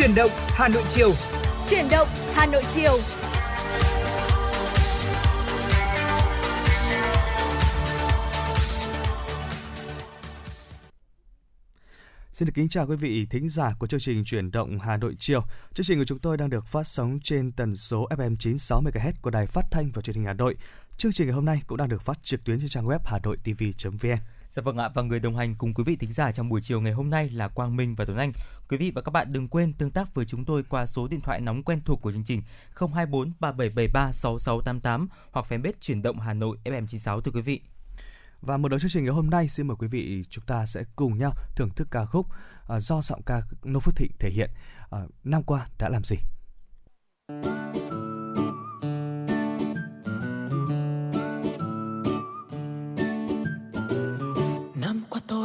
Chuyển động Hà Nội chiều. Chuyển động Hà Nội chiều. Xin được kính chào quý vị thính giả của chương trình Chuyển động Hà Nội chiều. Chương trình của chúng tôi đang được phát sóng trên tần số FM 96 MHz của Đài Phát thanh và Truyền hình Hà Nội. Chương trình ngày hôm nay cũng đang được phát trực tuyến trên trang web hanoitv.vn. Dạ vâng ạ, và người đồng hành cùng quý vị thính giả trong buổi chiều ngày hôm nay là Quang Minh và Tuấn Anh. Quý vị và các bạn đừng quên tương tác với chúng tôi qua số điện thoại nóng quen thuộc của chương trình 024 3773 6688 hoặc fanpage chuyển động Hà Nội FM96 thưa quý vị. Và mở đầu chương trình ngày hôm nay xin mời quý vị chúng ta sẽ cùng nhau thưởng thức ca khúc uh, do giọng ca Nô Phước Thịnh thể hiện uh, năm qua đã làm gì. Thank you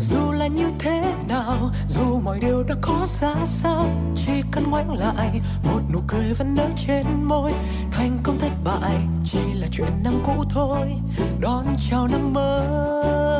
dù là như thế nào, dù mọi điều đã có ra sao, chỉ cần ngoảnh lại, một nụ cười vẫn nở trên môi. Thành công thất bại chỉ là chuyện năm cũ thôi, đón chào năm mới.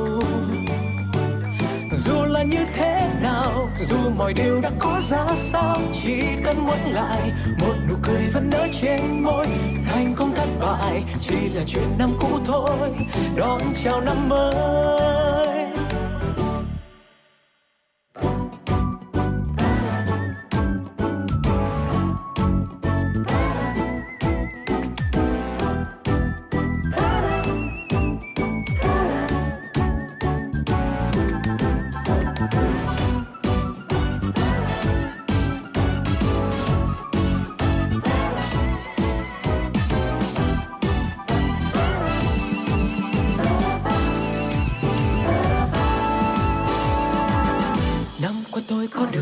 dù là như thế nào, dù mọi điều đã có ra sao, chỉ cần muốn lại, một nụ cười vẫn nở trên môi. Thành công thất bại chỉ là chuyện năm cũ thôi, đón chào năm mới.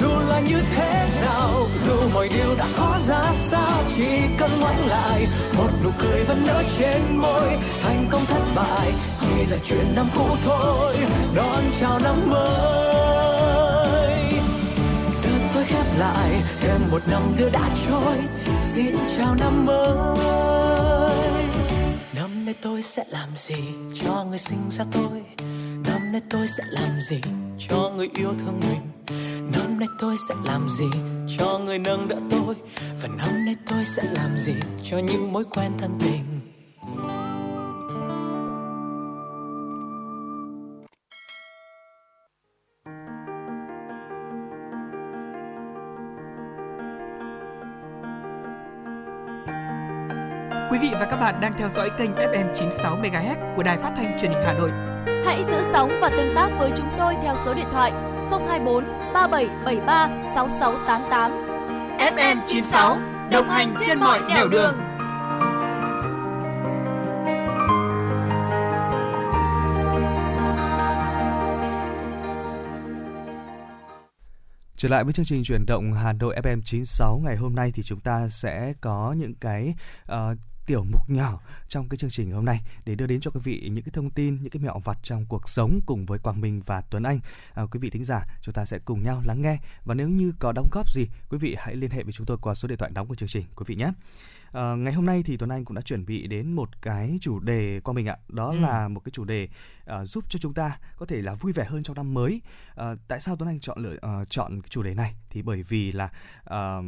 dù là như thế nào, dù mọi điều đã có ra sao, chỉ cần ngoảnh lại, một nụ cười vẫn nở trên môi, thành công thất bại, chỉ là chuyện năm cũ thôi, đón chào năm mới. Giờ tôi khép lại, thêm một năm nữa đã trôi, xin chào năm mới. Năm nay tôi sẽ làm gì cho người sinh ra tôi? Năm nay tôi sẽ làm gì cho người yêu thương mình. Năm nay tôi sẽ làm gì cho người nâng đỡ tôi? Và năm nay tôi sẽ làm gì cho những mối quen thân tình? Quý vị và các bạn đang theo dõi kênh FM 96 MHz của Đài Phát thanh Truyền hình Hà Nội. Hãy giữ sóng và tương tác với chúng tôi theo số điện thoại 024 3773 6688. FM 96 đồng hành trên mọi nẻo đường. Trở lại với chương trình chuyển động Hà Nội FM 96 ngày hôm nay thì chúng ta sẽ có những cái uh, tiểu mục nhỏ trong cái chương trình hôm nay để đưa đến cho quý vị những cái thông tin, những cái mẹo vặt trong cuộc sống cùng với Quang Minh và Tuấn Anh. À, quý vị thính giả, chúng ta sẽ cùng nhau lắng nghe và nếu như có đóng góp gì, quý vị hãy liên hệ với chúng tôi qua số điện thoại đóng của chương trình quý vị nhé. À, ngày hôm nay thì Tuấn Anh cũng đã chuẩn bị đến một cái chủ đề qua mình ạ đó ừ. là một cái chủ đề uh, giúp cho chúng ta có thể là vui vẻ hơn trong năm mới uh, tại sao Tuấn Anh chọn lựa uh, chọn cái chủ đề này thì bởi vì là uh,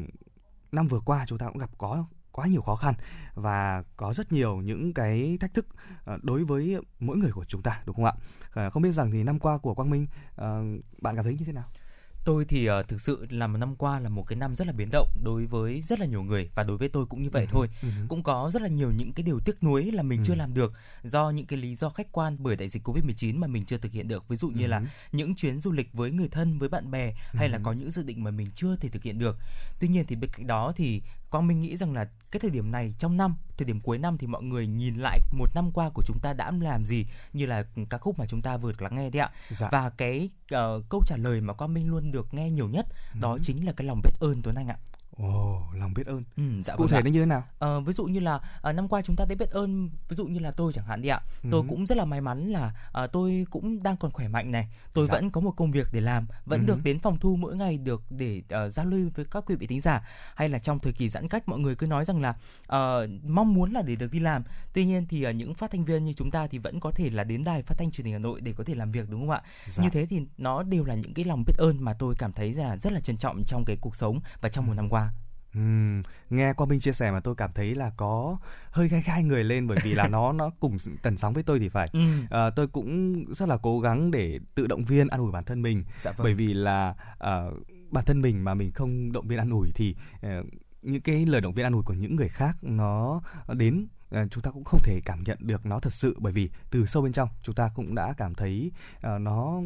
năm vừa qua chúng ta cũng gặp có quá nhiều khó khăn và có rất nhiều những cái thách thức đối với mỗi người của chúng ta đúng không ạ không biết rằng thì năm qua của quang minh bạn cảm thấy như thế nào tôi thì uh, thực sự là một năm qua là một cái năm rất là biến động đối với rất là nhiều người và đối với tôi cũng như vậy uh-huh, thôi uh-huh. cũng có rất là nhiều những cái điều tiếc nuối là mình uh-huh. chưa làm được do những cái lý do khách quan bởi đại dịch covid 19 mà mình chưa thực hiện được ví dụ như uh-huh. là những chuyến du lịch với người thân với bạn bè uh-huh. hay là có những dự định mà mình chưa thể thực hiện được tuy nhiên thì bên cạnh đó thì Quang Minh nghĩ rằng là cái thời điểm này trong năm, thời điểm cuối năm thì mọi người nhìn lại một năm qua của chúng ta đã làm gì như là ca khúc mà chúng ta vừa lắng nghe đấy ạ. Dạ. Và cái uh, câu trả lời mà Quang Minh luôn được nghe nhiều nhất ừ. đó chính là cái lòng biết ơn Tuấn Anh ạ. Ồ, oh, lòng biết ơn. Ừ, dạ Cụ vâng thể nó như thế nào? À, ví dụ như là à, năm qua chúng ta đã biết ơn, ví dụ như là tôi chẳng hạn đi ạ. Ừ. Tôi cũng rất là may mắn là à, tôi cũng đang còn khỏe mạnh này. Tôi dạ. vẫn có một công việc để làm, vẫn ừ. được đến phòng thu mỗi ngày được để uh, giao lưu với các quý vị thính giả. Hay là trong thời kỳ giãn cách mọi người cứ nói rằng là uh, mong muốn là để được đi làm. Tuy nhiên thì uh, những phát thanh viên như chúng ta thì vẫn có thể là đến đài phát thanh truyền hình Hà Nội để có thể làm việc đúng không ạ? Dạ. Như thế thì nó đều là những cái lòng biết ơn mà tôi cảm thấy là rất là trân trọng trong cái cuộc sống và trong một năm qua. Uhm, nghe qua Minh chia sẻ mà tôi cảm thấy là có hơi gai gai người lên bởi vì là nó nó cùng tần sóng với tôi thì phải. Ừ. À, tôi cũng rất là cố gắng để tự động viên an ủi bản thân mình dạ vâng. bởi vì là uh, bản thân mình mà mình không động viên an ủi thì uh, những cái lời động viên an ủi của những người khác nó đến chúng ta cũng không thể cảm nhận được nó thật sự bởi vì từ sâu bên trong chúng ta cũng đã cảm thấy uh, nó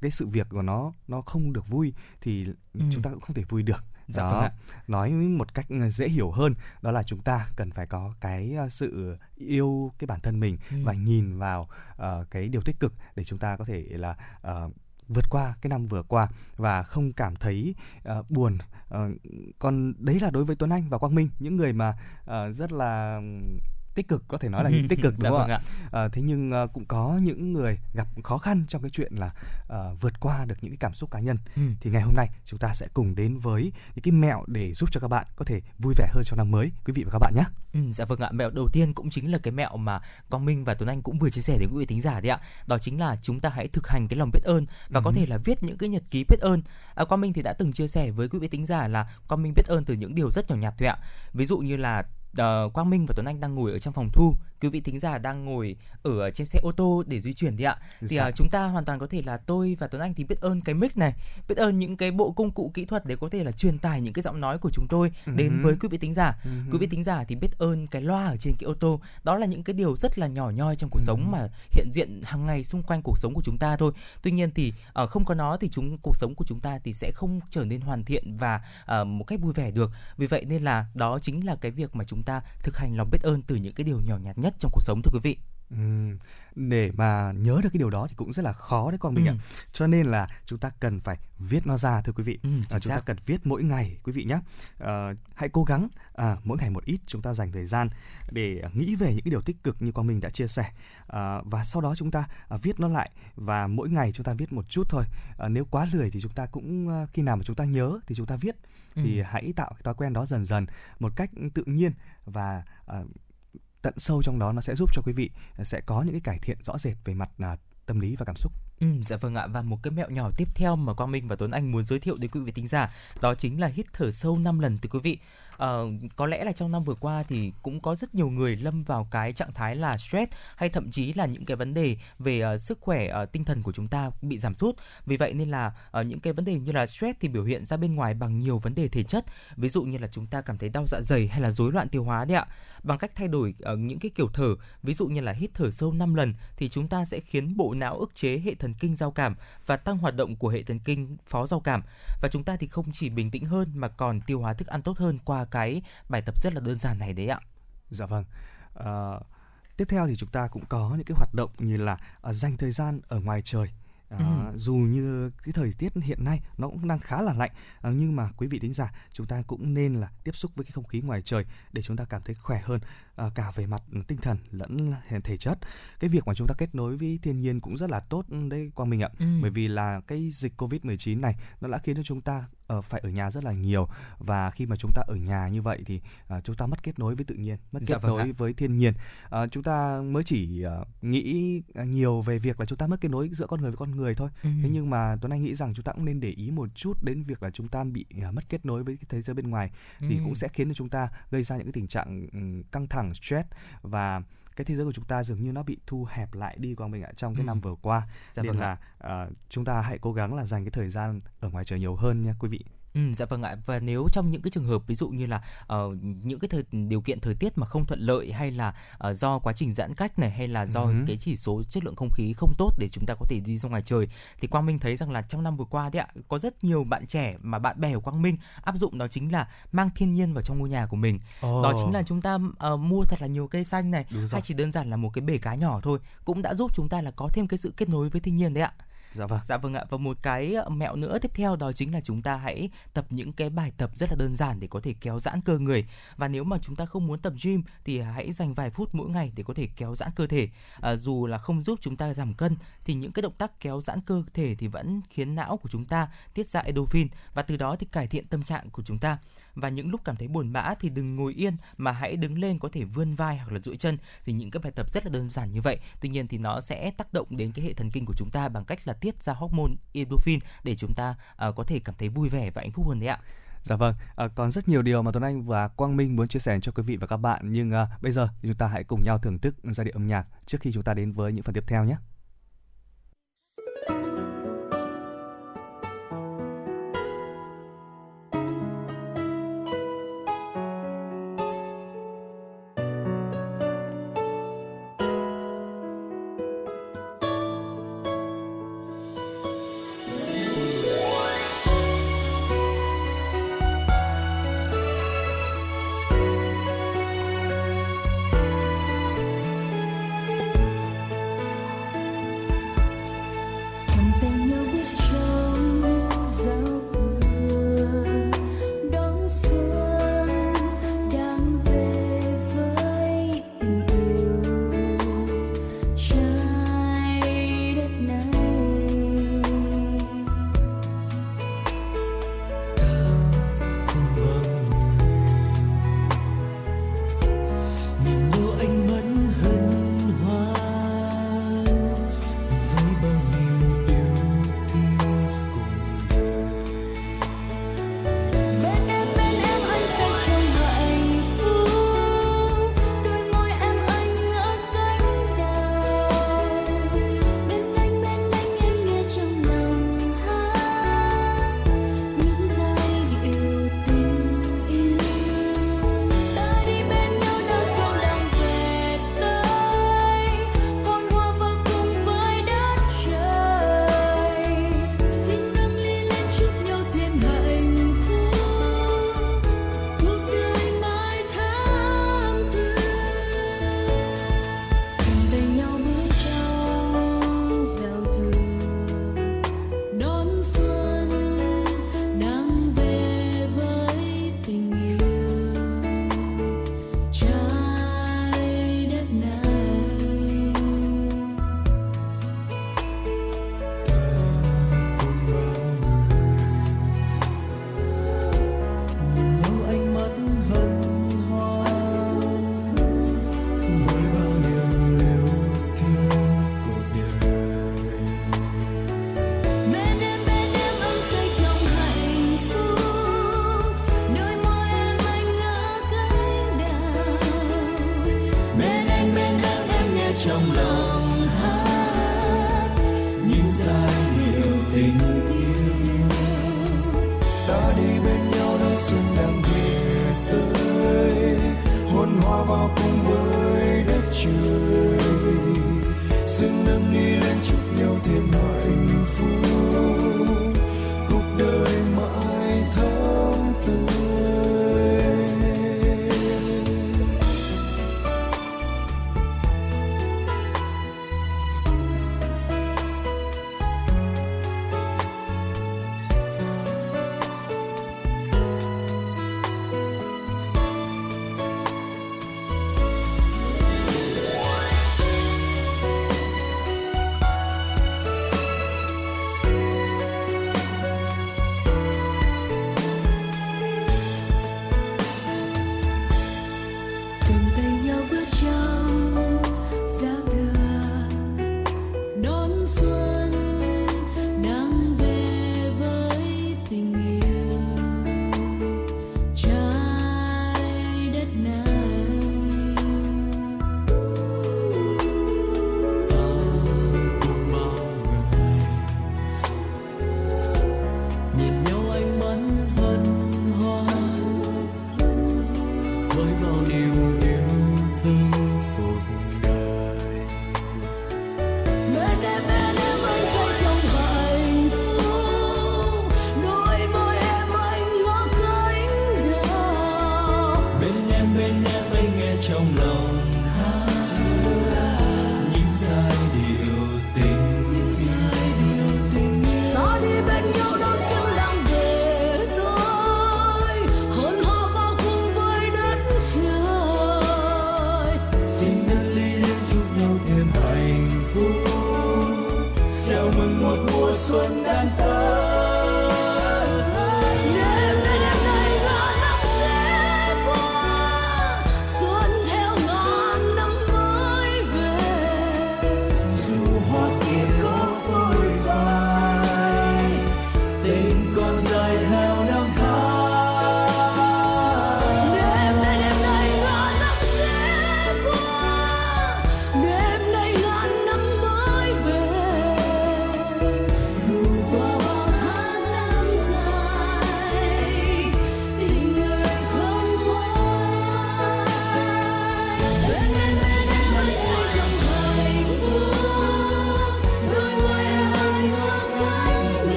cái sự việc của nó nó không được vui thì ừ. chúng ta cũng không thể vui được Dạ đó, vâng ạ. nói một cách dễ hiểu hơn đó là chúng ta cần phải có cái ờ, sự yêu cái bản thân mình ừ. và nhìn vào uh, cái điều tích cực để chúng ta có thể là uh, vượt qua cái năm vừa qua và không cảm thấy uh, buồn uh, còn đấy là đối với Tuấn Anh và Quang Minh những người mà uh, rất là tích cực có thể nói là những tích cực đúng dạ không vâng ạ? À, thế nhưng uh, cũng có những người gặp khó khăn trong cái chuyện là uh, vượt qua được những cái cảm xúc cá nhân. Ừ. Thì ngày hôm nay chúng ta sẽ cùng đến với những cái mẹo để giúp cho các bạn có thể vui vẻ hơn trong năm mới, quý vị và các bạn nhé. Ừ, dạ vâng ạ. Mẹo đầu tiên cũng chính là cái mẹo mà Quang Minh và Tuấn Anh cũng vừa chia sẻ đến quý vị thính giả đấy ạ. Đó chính là chúng ta hãy thực hành cái lòng biết ơn và ừ. có thể là viết những cái nhật ký biết ơn. À, Quang Minh thì đã từng chia sẻ với quý vị thính giả là Quang Minh biết ơn từ những điều rất nhỏ nhặt thôi ạ. Ví dụ như là uh, Quang Minh và Tuấn Anh đang ngồi ở trong phòng thu quý vị thính giả đang ngồi ở trên xe ô tô để di chuyển đi ạ. Thì uh, chúng ta hoàn toàn có thể là tôi và Tuấn Anh thì biết ơn cái mic này biết ơn những cái bộ công cụ kỹ thuật để có thể là truyền tải những cái giọng nói của chúng tôi uh-huh. đến với quý vị thính giả. Uh-huh. quý vị thính giả thì biết ơn cái loa ở trên cái ô tô. Đó là những cái điều rất là nhỏ nhoi trong cuộc uh-huh. sống mà hiện diện hàng ngày xung quanh cuộc sống của chúng ta thôi. Tuy nhiên thì uh, không có nó thì chúng cuộc sống của chúng ta thì sẽ không trở nên hoàn thiện và uh, một cách vui vẻ được. Vì vậy nên là đó chính là cái việc mà chúng ta thực hành lòng biết ơn từ những cái điều nhỏ nhặt nhất trong cuộc sống thưa quý vị. Ừ, để mà nhớ được cái điều đó thì cũng rất là khó đấy con mình ừ. ạ. Cho nên là chúng ta cần phải viết nó ra thưa quý vị. Ừ, à, chúng ta cần viết mỗi ngày quý vị nhé. À, hãy cố gắng à, mỗi ngày một ít chúng ta dành thời gian để nghĩ về những cái điều tích cực như con mình đã chia sẻ à, và sau đó chúng ta à, viết nó lại và mỗi ngày chúng ta viết một chút thôi. À, nếu quá lười thì chúng ta cũng à, khi nào mà chúng ta nhớ thì chúng ta viết. Ừ. Thì hãy tạo cái thói quen đó dần dần một cách tự nhiên và à, tận sâu trong đó nó sẽ giúp cho quý vị ờ, sẽ có những cái cải thiện rõ rệt về mặt à, tâm lý và cảm xúc. Ừ, dạ vâng ạ và một cái mẹo nhỏ tiếp theo mà Quang Minh và Tuấn Anh muốn giới thiệu đến quý vị thính giả đó chính là hít thở sâu 5 lần từ quý vị uh, có lẽ là trong năm vừa qua thì cũng có rất nhiều người lâm vào cái trạng thái là stress hay thậm chí là những cái vấn đề về uh, sức khỏe uh, tinh thần của chúng ta bị giảm sút. Vì vậy nên là uh, những cái vấn đề như là stress thì biểu hiện ra bên ngoài bằng nhiều vấn đề thể chất. Ví dụ như là chúng ta cảm thấy đau dạ dày hay là rối loạn tiêu hóa đấy ạ. Bằng cách thay đổi uh, những cái kiểu thở ví dụ như là hít thở sâu 5 lần thì chúng ta sẽ khiến bộ não ức chế hệ thần kinh giao cảm và tăng hoạt động của hệ thần kinh phó giao cảm. Và chúng ta thì không chỉ bình tĩnh hơn mà còn tiêu hóa thức ăn tốt hơn qua cái bài tập rất là đơn giản này đấy ạ. Dạ vâng. Uh, tiếp theo thì chúng ta cũng có những cái hoạt động như là uh, dành thời gian ở ngoài trời À, ừ. dù như cái thời tiết hiện nay nó cũng đang khá là lạnh à, nhưng mà quý vị thính giả chúng ta cũng nên là tiếp xúc với cái không khí ngoài trời để chúng ta cảm thấy khỏe hơn à, cả về mặt tinh thần lẫn thể chất cái việc mà chúng ta kết nối với thiên nhiên cũng rất là tốt đấy quang minh ạ ừ. bởi vì là cái dịch covid 19 này nó đã khiến cho chúng ta uh, phải ở nhà rất là nhiều và khi mà chúng ta ở nhà như vậy thì uh, chúng ta mất kết nối với tự nhiên mất dạ kết vâng nối ạ. với thiên nhiên uh, chúng ta mới chỉ uh, nghĩ nhiều về việc là chúng ta mất kết nối giữa con người với con người thôi ừ. thế nhưng mà tuấn anh nghĩ rằng chúng ta cũng nên để ý một chút đến việc là chúng ta bị uh, mất kết nối với thế giới bên ngoài ừ. thì cũng sẽ khiến cho chúng ta gây ra những cái tình trạng um, căng thẳng stress và cái thế giới của chúng ta dường như nó bị thu hẹp lại đi quang minh ạ trong cái ừ. năm vừa qua. Dạ nên vâng là uh, chúng ta hãy cố gắng là dành cái thời gian ở ngoài trời nhiều hơn nha quý vị Ừ, dạ vâng ạ và nếu trong những cái trường hợp ví dụ như là uh, những cái thời, điều kiện thời tiết mà không thuận lợi hay là uh, do quá trình giãn cách này hay là do uh-huh. cái chỉ số chất lượng không khí không tốt để chúng ta có thể đi ra ngoài trời thì Quang Minh thấy rằng là trong năm vừa qua đấy ạ có rất nhiều bạn trẻ mà bạn bè của Quang Minh áp dụng đó chính là mang thiên nhiên vào trong ngôi nhà của mình oh. đó chính là chúng ta uh, mua thật là nhiều cây xanh này hay chỉ đơn giản là một cái bể cá nhỏ thôi cũng đã giúp chúng ta là có thêm cái sự kết nối với thiên nhiên đấy ạ Dạ vâng. Dạ vâng ạ. Và một cái ờ, mẹo nữa tiếp theo đó chính là chúng ta hãy tập những cái bài tập rất là đơn giản để có thể kéo giãn cơ người. Và nếu mà chúng ta không muốn tập gym thì hãy dành vài phút mỗi ngày để có thể kéo giãn cơ thể. À, dù là không giúp chúng ta giảm cân thì những cái động tác kéo giãn cơ thể thì vẫn khiến não của chúng ta tiết ra endorphin và từ đó thì cải thiện tâm trạng của chúng ta và những lúc cảm thấy buồn bã thì đừng ngồi yên mà hãy đứng lên có thể vươn vai hoặc là duỗi chân. Thì những cái bài tập rất là đơn giản như vậy tuy nhiên thì nó sẽ tác động đến cái hệ thần kinh của chúng ta bằng cách là tiết ra hormone endorphin để chúng ta uh, có thể cảm thấy vui vẻ và hạnh phúc hơn đấy ạ. Dạ vâng, à, còn rất nhiều điều mà Tuấn Anh và Quang Minh muốn chia sẻ cho quý vị và các bạn. Nhưng à, bây giờ chúng ta hãy cùng nhau thưởng thức giai điệu âm nhạc trước khi chúng ta đến với những phần tiếp theo nhé. bên nhau đón xuân đang về tới. Hôn hoa vào cùng với đất trời. Xin nâng đi lên chúc nhau thêm hơn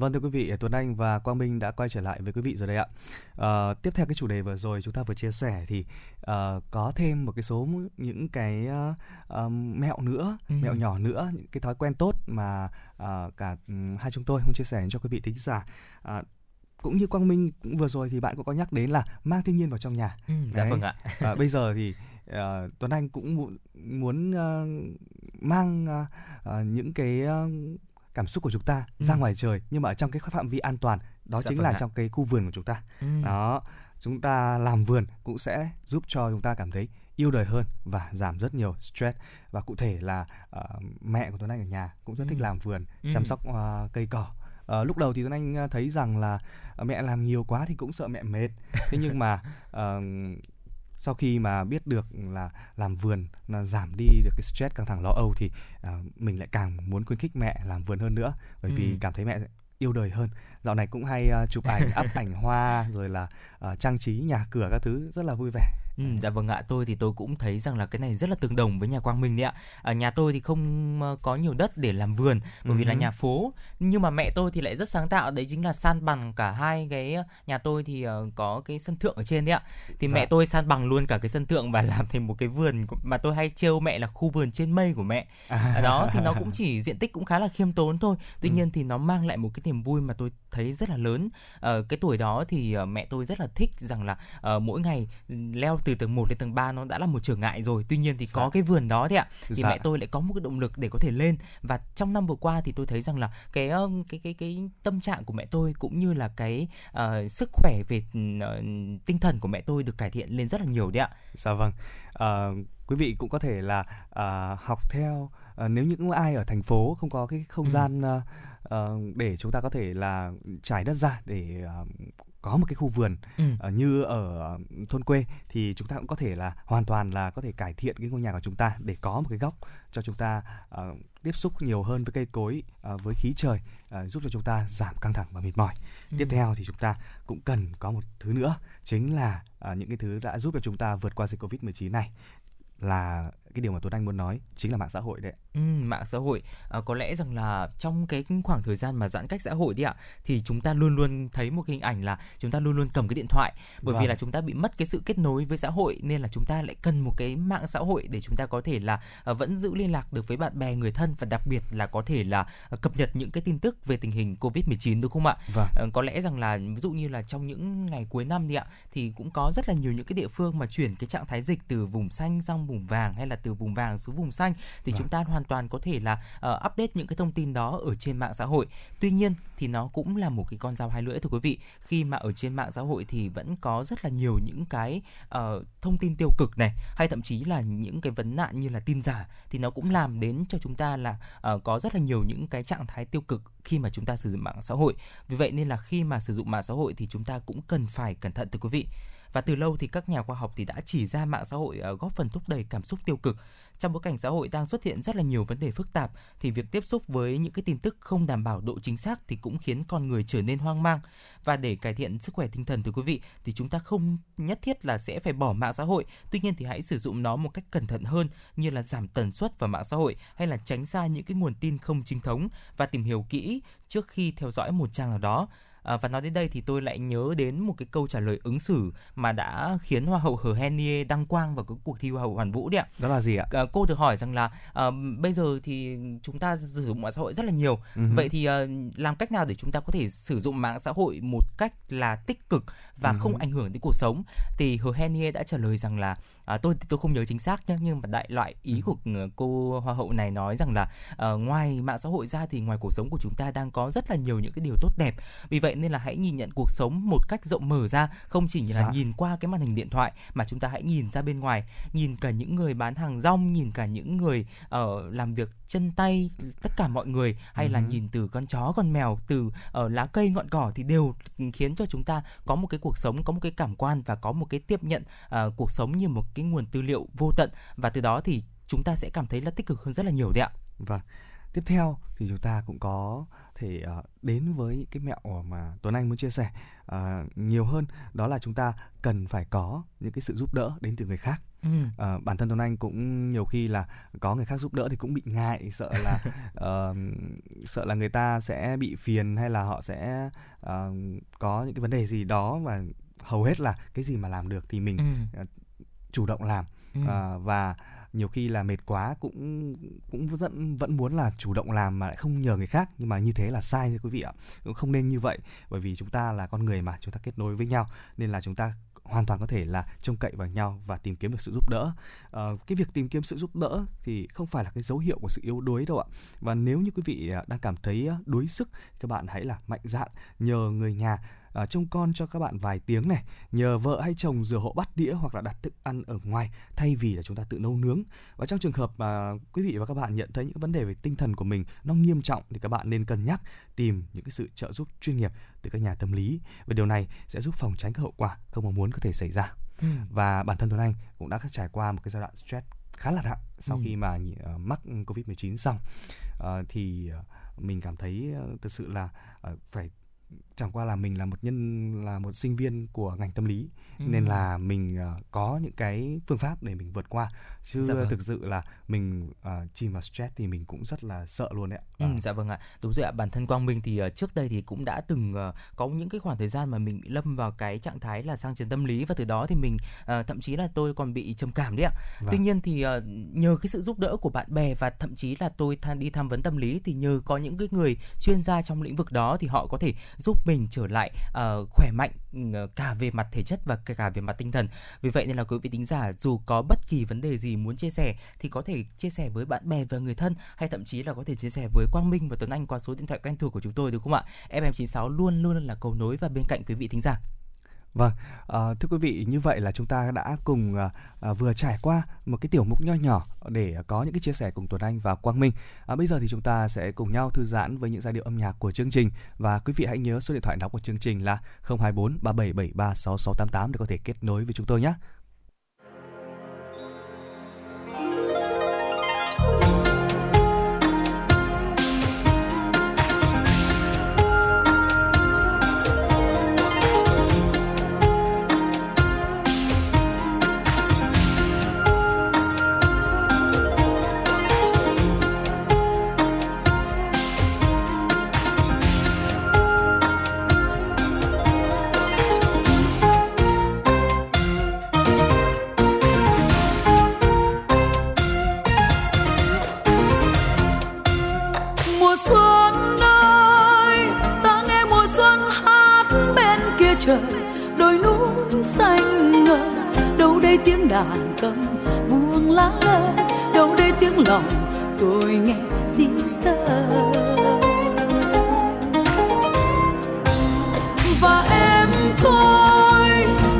Vâng thưa quý vị, Tuấn Anh và Quang Minh đã quay trở lại với quý vị rồi đây ạ. Ờ, tiếp theo cái chủ đề vừa rồi chúng ta vừa chia sẻ thì ờ, có thêm một cái số những cái ờ, mẹo nữa, Ừ. mẹo nhỏ nữa, những cái thói quen tốt mà ờ, cả ừ, hai chúng tôi muốn chia sẻ cho quý vị thính giả. À, cũng như Quang Minh cũng vừa rồi thì bạn cũng có nhắc đến là mang thiên nhiên vào trong nhà. Ừ, dạ vâng ạ. Và bây giờ thì ờ, Tuấn Anh cũng mu- muốn ờ, mang ờ, những cái ờ, cảm xúc của chúng ta ra Ừ. ngoài trời nhưng mà ở trong cái phạm vi an toàn đó Dạ chính vâng là ạ. trong cái khu vườn của chúng ta Ừ. đó chúng ta làm vườn cũng sẽ giúp cho chúng ta cảm thấy yêu đời hơn và giảm rất nhiều stress và cụ thể là ờ, mẹ của Tuấn Anh ở nhà cũng rất thích Ừ. làm vườn Ừ. chăm sóc ờ, cây cỏ Ờ, lúc đầu thì Tuấn Anh thấy rằng là ờ, mẹ làm nhiều quá thì cũng sợ mẹ mệt thế nhưng mà ờ, sau khi mà biết được là làm vườn là giảm đi được cái stress căng thẳng lo âu thì ờ, mình lại càng muốn khuyến khích mẹ làm vườn hơn nữa bởi vì Ừ. cảm thấy mẹ yêu đời hơn dạo này cũng hay ờ, chụp ảnh up ảnh hoa rồi là ờ, trang trí nhà cửa các thứ rất là vui vẻ Ừ, dạ vâng ạ, tôi thì tôi cũng thấy rằng là cái này rất là tương đồng với nhà Quang Minh đấy ạ. Ở nhà tôi thì không ờ, có nhiều đất để làm vườn bởi vì là Ừ. nhà phố, nhưng mà mẹ tôi thì lại rất sáng tạo đấy chính là san bằng cả hai cái ờ, nhà tôi thì ờ, có cái sân thượng ở trên đấy ạ. Thì Dạ. mẹ tôi san bằng luôn cả cái sân thượng và làm thành một cái vườn mà tôi hay trêu mẹ là khu vườn trên mây của mẹ. À, đó thì nó cũng chỉ diện tích cũng khá là khiêm tốn thôi. Tuy Ừ. nhiên thì nó mang lại một cái niềm vui mà tôi thấy rất là lớn. Ờ, cái tuổi đó thì mẹ tôi rất là thích rằng là mỗi ngày leo từ tầng 1 lên tầng 3 nó đã là một trở ngại rồi. Tuy nhiên thì Dạ. có cái vườn đó thì ạ thì Dạ. mẹ tôi lại có một cái động lực để có thể lên và trong năm vừa qua thì tôi thấy rằng là cái cái cái cái tâm trạng của mẹ tôi cũng như là cái ờ, sức khỏe về ờ, tinh thần của mẹ tôi được cải thiện lên rất là nhiều đấy ạ. Dạ vâng. Ờ, quý vị cũng có thể là à, học theo à, nếu những ai ở thành phố không có cái không Ừ. gian à, ờ, để chúng ta có thể là trải đất ra để à, có một cái khu vườn Ừ. Ờ, như ở thôn quê thì chúng ta cũng có thể là hoàn toàn là có thể cải thiện cái ngôi nhà của chúng ta để có một cái góc cho chúng ta ờ, tiếp xúc nhiều hơn với cây cối ờ, với khí trời ờ, giúp cho chúng ta giảm căng thẳng và mệt mỏi. Tiếp Ừ. theo thì chúng ta cũng cần có một thứ nữa chính là ờ, những cái thứ đã giúp cho chúng ta vượt qua dịch Covid-19 này là cái điều mà Tuấn Anh muốn nói chính là mạng xã hội đấy. Ừ, mạng xã hội à, có lẽ rằng là trong cái khoảng thời gian mà giãn cách xã hội đi ạ thì chúng ta luôn luôn thấy một cái hình ảnh là chúng ta luôn luôn cầm cái điện thoại bởi Vâng. vì là chúng ta bị mất cái sự kết nối với xã hội nên là chúng ta lại cần một cái mạng xã hội để chúng ta có thể là à, vẫn giữ liên lạc được với bạn bè người thân và đặc biệt là có thể là à, cập nhật những cái tin tức về tình hình Covid-19 đúng không ạ? Vâng. Ờ, có lẽ rằng là ví dụ như là trong những ngày cuối năm đi ạ thì cũng có rất là nhiều những cái địa phương mà chuyển cái trạng thái dịch từ vùng xanh sang vùng vàng hay là từ vùng vàng xuống vùng xanh thì Vâng. chúng ta hoàn toàn có thể là ờ, update những cái thông tin đó ở trên mạng xã hội. Tuy nhiên thì nó cũng là một cái con dao hai lưỡi thưa quý vị. Khi mà ở trên mạng xã hội thì vẫn có rất là nhiều những cái ờ, thông tin tiêu cực này hay thậm chí là những cái vấn nạn như là tin giả thì nó cũng làm đến cho chúng ta là ờ, có rất là nhiều những cái trạng thái tiêu cực khi mà chúng ta sử dụng mạng xã hội. Vì vậy nên là khi mà sử dụng mạng xã hội thì chúng ta cũng cần phải cẩn thận thưa quý vị. Và từ lâu thì các nhà khoa học thì đã chỉ ra mạng xã hội à, góp phần thúc đẩy cảm xúc tiêu cực. Trong bối cảnh xã hội đang xuất hiện rất là nhiều vấn đề phức tạp, thì việc tiếp xúc với những cái tin tức không đảm bảo độ chính xác thì cũng khiến con người trở nên hoang mang. Và để cải thiện sức khỏe tinh thần thưa quý vị, thì chúng ta không nhất thiết là sẽ phải bỏ mạng xã hội. Tuy nhiên thì hãy sử dụng nó một cách cẩn thận hơn, như là giảm tần suất vào mạng xã hội, hay là tránh xa những cái nguồn tin không chính thống và tìm hiểu kỹ trước khi theo dõi một trang nào đó. À, và nói đến đây thì tôi lại nhớ đến một cái câu trả lời ứng xử mà đã khiến Hoa hậu Hờ Henie đăng quang vào cái cuộc thi Hoa hậu Hoàn Vũ đấy ạ. Đó là gì ạ? À, cô được hỏi rằng là à, bây giờ thì chúng ta sử dụng mạng xã hội rất là nhiều. Hứ. Vậy thì à, làm cách nào để chúng ta có thể sử dụng mạng xã hội một cách là tích cực và Ừ không ảnh hưởng đến cuộc sống? Thì Hờ Henie đã trả lời rằng là à, tôi tôi không nhớ chính xác nhé nhưng mà đại loại ý Ừ. của ừ, cô hoa hậu này nói rằng là ờ, ngoài mạng xã hội ra thì ngoài cuộc sống của chúng ta đang có rất là nhiều những cái điều tốt đẹp vì vậy nên là hãy nhìn nhận cuộc sống một cách rộng mở ra không chỉ là Dạ. nhìn qua cái màn hình điện thoại mà chúng ta hãy nhìn ra bên ngoài nhìn cả những người bán hàng rong nhìn cả những người ở làm việc chân tay tất cả mọi người hay là Ừ. nhìn từ con chó con mèo từ ở lá cây ngọn cỏ thì đều khiến cho chúng ta có một cái cuộc sống có một cái cảm quan và có một cái tiếp nhận ờ, cuộc sống như một cái nguồn tư liệu vô tận và từ đó thì chúng ta sẽ cảm thấy là tích cực hơn rất là nhiều đấy ạ. Vâng. Tiếp theo thì chúng ta cũng có thể ờ, đến với những cái mẹo mà Tuấn Anh muốn chia sẻ ờ, nhiều hơn đó là chúng ta cần phải có những cái sự giúp đỡ đến từ người khác. Ừ. Ờ, bản thân Tuấn Anh cũng nhiều khi là có người khác giúp đỡ thì cũng bị ngại sợ là ờ, sợ là người ta sẽ bị phiền hay là họ sẽ ờ, có những cái vấn đề gì đó và hầu hết là cái gì mà làm được thì mình Ừ. chủ động làm. Ừ. Ờ, và nhiều khi là mệt quá cũng cũng vẫn vẫn muốn là chủ động làm mà lại không nhờ người khác. Nhưng mà như thế là sai thưa quý vị ạ. Cũng không nên như vậy bởi vì chúng ta là con người mà chúng ta kết nối với nhau nên là chúng ta hoàn toàn có thể là trông cậy vào nhau và tìm kiếm được sự giúp đỡ. Ờ, cái việc tìm kiếm sự giúp đỡ thì không phải là cái dấu hiệu của sự yếu đuối đâu ạ. Và nếu như quý vị à, đang cảm thấy à, đuối sức các bạn hãy là mạnh dạn nhờ người nhà à, trông con cho các bạn vài tiếng này nhờ vợ hay chồng rửa hộ bát đĩa hoặc là đặt thức ăn ở ngoài thay vì là chúng ta tự nấu nướng và trong trường hợp mà quý vị và các bạn nhận thấy những vấn đề về tinh thần của mình nó nghiêm trọng thì các bạn nên cân nhắc tìm những cái sự trợ giúp chuyên nghiệp từ các nhà tâm lý và điều này sẽ giúp phòng tránh các hậu quả không mong muốn có thể xảy ra Ừ. và bản thân Tuấn Anh cũng đã trải qua một cái giai đoạn stress khá là nặng sau Ừ. khi mà ờ, mắc Covid-19 xong Ờ, thì ờ, mình cảm thấy ờ, thực sự là ờ, phải chẳng qua là mình là một nhân là một sinh viên của ngành tâm lý Ừ. nên là mình ờ, có những cái phương pháp để mình vượt qua chứ Dạ vâng. thực sự là mình ờ, chìm vào stress thì mình cũng rất là sợ luôn đấy ạ Ừ, dạ vâng ạ đúng rồi ạ bản thân quang minh thì ờ, trước đây thì cũng đã từng ờ, có những cái khoảng thời gian mà mình bị lâm vào cái trạng thái là sang chấn tâm lý và từ đó thì mình ờ, thậm chí là tôi còn bị trầm cảm đấy ạ Vâng. tuy nhiên thì ờ, nhờ cái sự giúp đỡ của bạn bè và thậm chí là tôi tha, đi tham vấn tâm lý thì nhờ có những cái người chuyên gia trong lĩnh vực đó thì họ có thể giúp mình mình trở lại uh, khỏe mạnh ừ, cả về mặt thể chất và cả- cả về mặt tinh thần vì vậy nên là quý vị tính giả dù có bất kỳ vấn đề gì muốn chia sẻ thì có thể chia sẻ với bạn bè và người thân hay thậm chí là có thể chia sẻ với Quang Minh và Tuấn Anh qua số điện thoại quen thuộc của chúng tôi đúng không ạ? FM96 luôn luôn là cầu nối và bên cạnh quý vị thính giả. Vâng, à, thưa quý vị, như vậy là chúng ta đã cùng à, vừa trải qua một cái tiểu mục nho nhỏ để có những cái chia sẻ cùng Tuấn Anh và Quang Minh. À, bây giờ thì chúng ta sẽ cùng nhau thư giãn với những giai điệu âm nhạc của chương trình và quý vị hãy nhớ số điện thoại nóng của chương trình là 024 3773 6688 để có thể kết nối với chúng tôi nhé. Cầm buông lá lơi đâu đây tiếng lòng tôi nghe tiếng tơ và em tôi,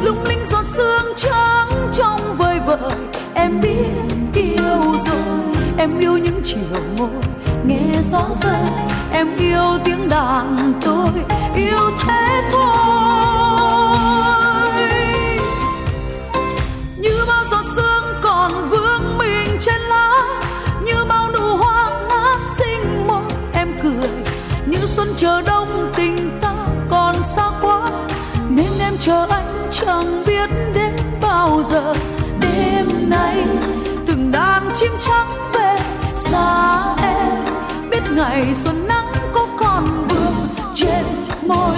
lung linh giọt sương trắng trong vơi vợi. Em biết yêu rồi, em yêu những chiều môi, nghe gió rơi. Em yêu tiếng đàn tôi, yêu thế thôi. Chờ anh chẳng biết đến bao giờ. Đêm nay, từng đàn chim trắng về xa em. Biết ngày xuân nắng có còn vương trên môi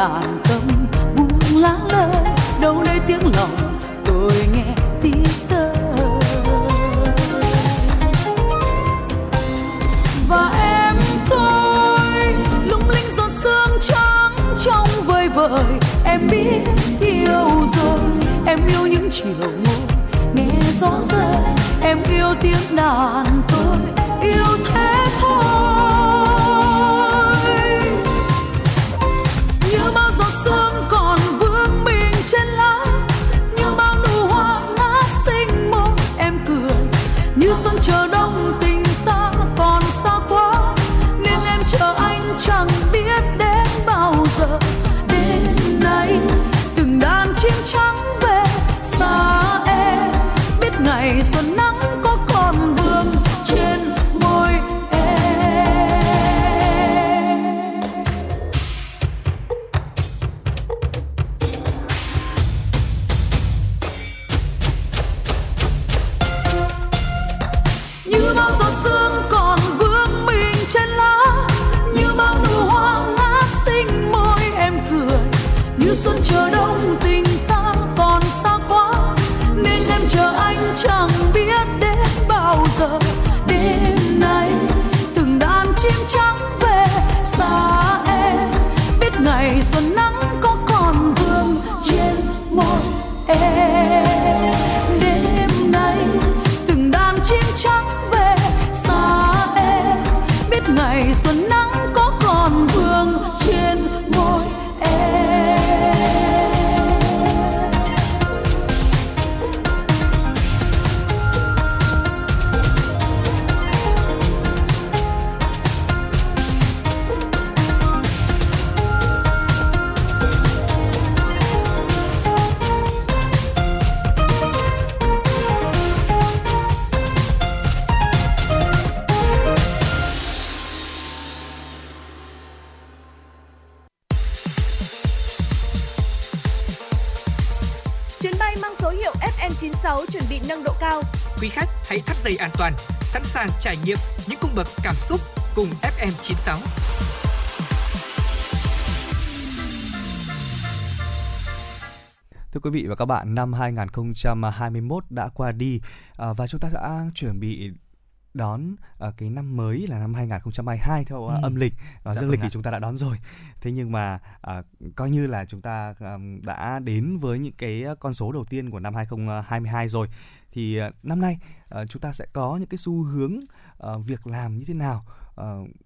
đàn tâm, buông lá lơi, đâu đây tiếng lòng, tôi nghe tiếng tơ và em tôi lung linh giọt sương trắng trong vơi vợi em biết yêu rồi, em yêu những chiều ngồi, nghe gió rơi. Em yêu tiếng đàn tôi, yêu thế thôi. Sương còn vương mình trên lá, như bao nụ hoa ngát sinh môi em cười. Như xuân chờ đông trải nghiệm những cung bậc cảm xúc cùng FM96. Thưa quý vị và các bạn, năm 2021 đã qua đi à, và chúng ta đã chuẩn bị đón à, cái năm mới là năm 2022 theo Ừ. ừ. âm lịch và Dạ dương vâng lịch ạ. thì chúng ta đã đón rồi. Thế nhưng mà à, coi như là chúng ta à, đã đến với những cái con số đầu tiên của năm 2022 rồi. Thì à, năm nay à, chúng ta sẽ có những cái xu hướng à, việc làm như thế nào,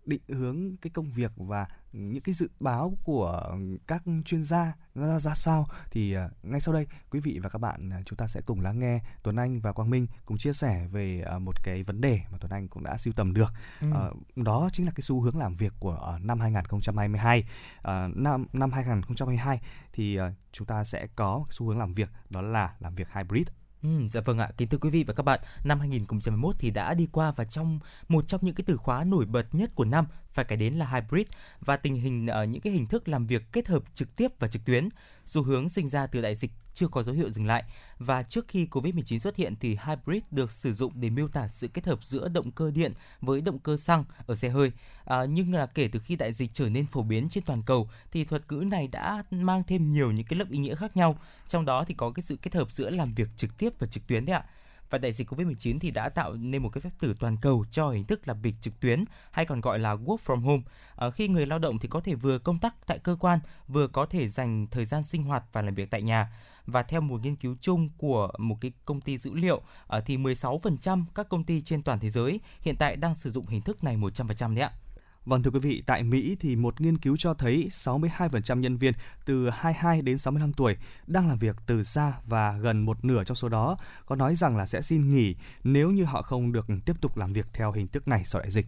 định hướng cái công việc và những cái dự báo của các chuyên gia ra, ra sao thì ngay sau đây quý vị và các bạn chúng ta sẽ cùng lắng nghe Tuấn Anh và Quang Minh cùng chia sẻ về một cái vấn đề mà Tuấn Anh cũng đã sưu tầm được. Ừ. Ờ, đó chính là cái xu hướng làm việc của ờ, năm 2022. Ờ, năm năm 2022 thì ờ, chúng ta sẽ có xu hướng làm việc đó là làm việc hybrid. Ừ, dạ vâng ạ, kính thưa quý vị và các bạn, năm 2021 thì đã đi qua và trong một trong những cái từ khóa nổi bật nhất của năm phải kể đến là hybrid và tình hình ở những cái hình thức làm việc kết hợp trực tiếp và trực tuyến. Xu hướng sinh ra từ đại dịch chưa có dấu hiệu dừng lại và trước khi Covid-19 xuất hiện thì hybrid được sử dụng để miêu tả sự kết hợp giữa động cơ điện với động cơ xăng ở xe hơi. À, nhưng là kể từ khi đại dịch trở nên phổ biến trên toàn cầu thì thuật ngữ này đã mang thêm nhiều những cái lớp ý nghĩa khác nhau. Trong đó thì có cái sự kết hợp giữa làm việc trực tiếp và trực tuyến đấy ạ và đại dịch Covid-19 thì đã tạo nên một cái phép thử toàn cầu cho hình thức làm việc trực tuyến hay còn gọi là work from home. À, khi người lao động thì có thể vừa công tác tại cơ quan, vừa có thể dành thời gian sinh hoạt và làm việc tại nhà. Và theo một nghiên cứu chung của một cái công ty dữ liệu ờ, thì 16% các công ty trên toàn thế giới hiện tại đang sử dụng hình thức này 100% đấy ạ. Vâng thưa quý vị, tại Mỹ thì một nghiên cứu cho thấy 62% nhân viên từ 22 đến 65 tuổi đang làm việc từ xa và gần một nửa trong số đó có nói rằng là sẽ xin nghỉ nếu như họ không được tiếp tục làm việc theo hình thức này sau đại dịch.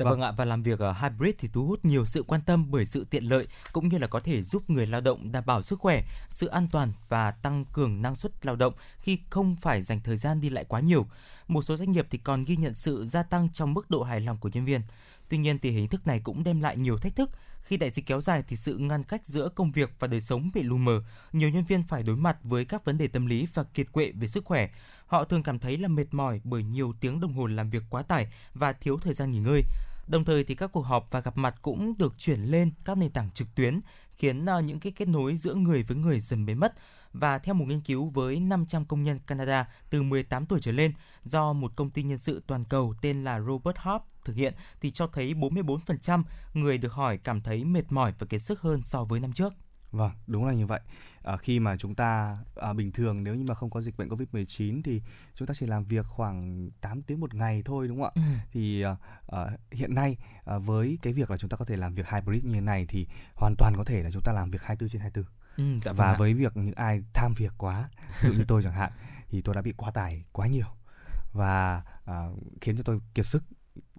Dạ vâng. vâng ạ và làm việc ở hybrid thì thu hút nhiều sự quan tâm bởi sự tiện lợi cũng như là có thể giúp người lao động đảm bảo sức khỏe, sự an toàn và tăng cường năng suất lao động khi không phải dành thời gian đi lại quá nhiều. Một số doanh nghiệp thì còn ghi nhận sự gia tăng trong mức độ hài lòng của nhân viên. Tuy nhiên thì hình thức này cũng đem lại nhiều thách thức. Khi đại dịch kéo dài thì sự ngăn cách giữa công việc và đời sống bị lu mờ. Nhiều nhân viên phải đối mặt với các vấn đề tâm lý và kiệt quệ về sức khỏe. Họ thường cảm thấy là mệt mỏi bởi nhiều tiếng đồng hồ làm việc quá tải và thiếu thời gian nghỉ ngơi. Đồng thời thì các cuộc họp và gặp mặt cũng được chuyển lên các nền tảng trực tuyến, khiến ờ, những cái kết nối giữa người với người dần biến mất. Và theo một nghiên cứu với 500 công nhân Canada từ 18 tuổi trở lên do một công ty nhân sự toàn cầu tên là Robert Half thực hiện thì cho thấy 44% người được hỏi cảm thấy mệt mỏi và kiệt sức hơn so với năm trước. Vâng, đúng là như vậy. À, khi mà chúng ta à, bình thường nếu như mà không có dịch bệnh Covid-19 thì chúng ta chỉ làm việc khoảng 8 tiếng một ngày thôi đúng không ạ? Ừ. Thì à, à, hiện nay à, với cái việc là chúng ta có thể làm việc hybrid như thế này thì hoàn toàn có thể là chúng ta làm việc 24 trên 24. Ừ, dạ vâng và với việc những ai tham việc quá, ví dụ như tôi chẳng hạn thì tôi đã bị quá tải quá nhiều và à, khiến cho tôi kiệt sức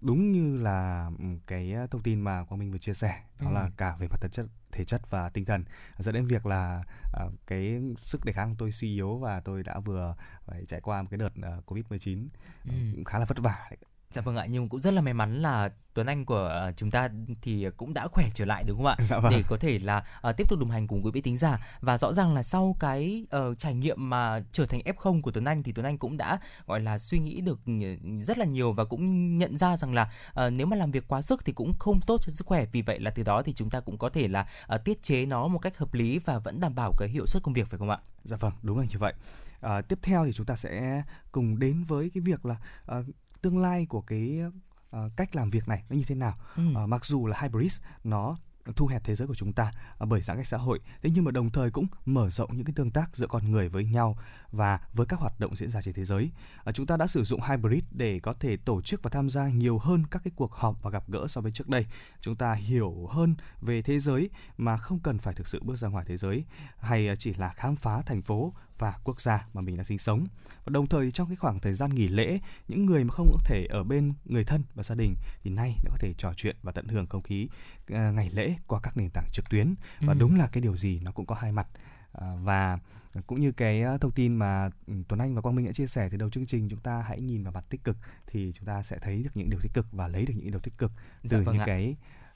đúng như là ừ, cái thông tin mà quang minh vừa chia sẻ đó ừ. là cả về mặt thể chất thể chất và tinh thần dẫn đến việc là uh, cái sức đề kháng của tôi suy yếu và tôi đã vừa phải trải qua một cái đợt uh, covid 19 ừ. khá là vất vả. Dạ vâng ạ, nhưng cũng rất là may mắn là Tuấn Anh của ờ, chúng ta thì cũng đã khỏe trở lại đúng không ạ? Dạ vâng. Để có thể là uh, tiếp tục đồng hành cùng quý vị tính giả và rõ ràng là sau cái uh, trải nghiệm mà trở thành F0 của Tuấn Anh thì Tuấn Anh cũng đã gọi là suy nghĩ được rất là nhiều và cũng nhận ra rằng là uh, nếu mà làm việc quá sức thì cũng không tốt cho sức khỏe. Vì vậy là từ đó thì chúng ta cũng có thể là uh, tiết chế nó một cách hợp lý và vẫn đảm bảo cái hiệu suất công việc phải không ạ? Dạ vâng, đúng là như vậy. À, tiếp theo thì chúng ta sẽ cùng đến với cái việc là uh, tương lai của cái uh, cách làm việc này nó như thế nào? Ừ. uh, mặc dù là hybrid nó thu hẹp thế giới của chúng ta uh, bởi giãn cách xã hội thế nhưng mà đồng thời cũng mở rộng những cái tương tác giữa con người với nhau và với các hoạt động diễn ra trên thế giới. Chúng ta đã sử dụng hybrid để có thể tổ chức và tham gia nhiều hơn các cái cuộc họp và gặp gỡ so với trước đây. Chúng ta hiểu hơn về thế giới mà không cần phải thực sự bước ra ngoài thế giới hay chỉ là khám phá thành phố và quốc gia mà mình đang sinh sống. Và đồng thời trong cái khoảng thời gian nghỉ lễ, những người mà không có thể ở bên người thân và gia đình thì nay đã có thể trò chuyện và tận hưởng không khí uh, ngày lễ qua các nền tảng trực tuyến. Và ừ. đúng là cái điều gì nó cũng có hai mặt. Uh, và cũng như cái thông tin mà ừ, Tuấn Anh và Quang Minh đã chia sẻ từ đầu chương trình chúng ta hãy nhìn vào mặt tích cực thì chúng ta sẽ thấy được những điều tích cực và lấy được những điều tích cực từ dạ, vâng những ạ. cái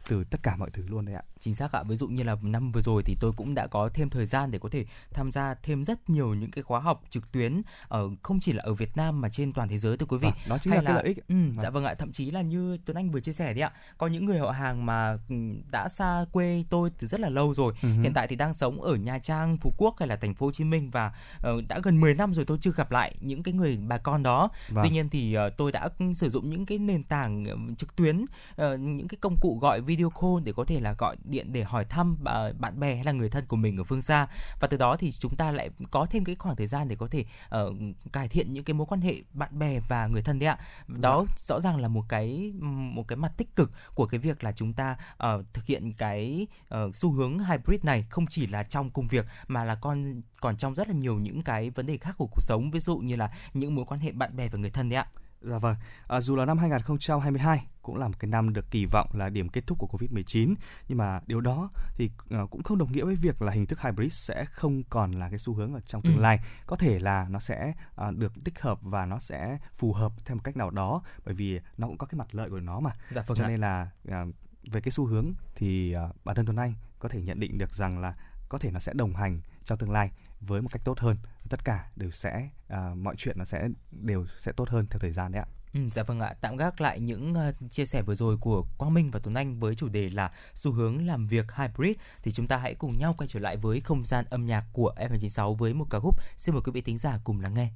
từ tất cả mọi thứ luôn đấy ạ. Chính xác ạ. Ví dụ như là năm vừa rồi thì tôi cũng đã có thêm thời gian để có thể tham gia thêm rất nhiều những cái khóa học trực tuyến ở không chỉ là ở Việt Nam mà trên toàn thế giới thưa quý vị. À, đó chính Hay là, là cái lợi ích. Ừ, à. dạ vâng ạ. Thậm chí là như Tuấn Anh vừa chia sẻ đấy ạ. Có những người họ hàng mà ừ, đã xa quê tôi từ rất là lâu rồi. Uh-huh. Hiện tại thì đang sống ở Nha Trang, Phú Quốc hay là thành phố Hồ Chí Minh và uh, đã gần 10 năm rồi tôi chưa gặp lại những cái người bà con đó. Vâng. Tuy nhiên thì uh, tôi đã sử dụng những cái nền tảng trực tuyến uh, những cái công cụ gọi video call để có thể là gọi điện để hỏi thăm bạn bè hay là người thân của mình ở phương xa. Và từ đó thì chúng ta lại có thêm cái khoảng thời gian để có thể uh, cải thiện những cái mối quan hệ bạn bè và người thân đấy ạ. Đó dạ. rõ ràng là một cái một cái mặt tích cực của cái việc là chúng ta uh, thực hiện cái uh, xu hướng hybrid này không chỉ là trong công việc mà là con còn trong rất là nhiều những cái vấn đề khác của cuộc sống. Ví dụ như là những mối quan hệ bạn bè và người thân đấy ạ Dạ vâng, à, dù là năm 2022 cũng là một cái năm được kỳ vọng là điểm kết thúc của Covid-19 nhưng mà điều đó thì uh, cũng không đồng nghĩa với việc là hình thức hybrid sẽ không còn là cái xu hướng ở trong tương Ừ. lai. Có thể là nó sẽ uh, được tích hợp và nó sẽ phù hợp theo một cách nào đó bởi vì nó cũng có cái mặt lợi của nó mà. Dạ vâng Cho ạ. nên là uh, về cái xu hướng thì uh, bản thân Tuấn Anh có thể nhận định được rằng là có thể nó sẽ đồng hành trong tương lai với một cách tốt hơn. Tất cả đều sẽ à, mọi chuyện nó sẽ đều sẽ tốt hơn theo thời gian đấy ạ. Ừ, dạ vâng ạ, tạm gác lại những uh, chia sẻ vừa rồi của Quang Minh và Tuấn Anh với chủ đề là xu hướng làm việc hybrid thì chúng ta hãy cùng nhau quay trở lại với không gian âm nhạc của FM96 với một ca khúc. Xin mời quý vị thính giả cùng lắng nghe.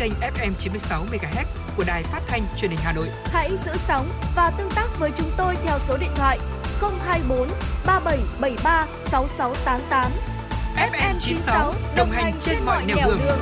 Kênh FM 96 MHz của đài phát thanh truyền hình Hà Nội. Hãy giữ sóng và tương tác với chúng tôi theo số điện thoại 024 3773 6688. FM 96 đồng hành trên mọi nẻo đường.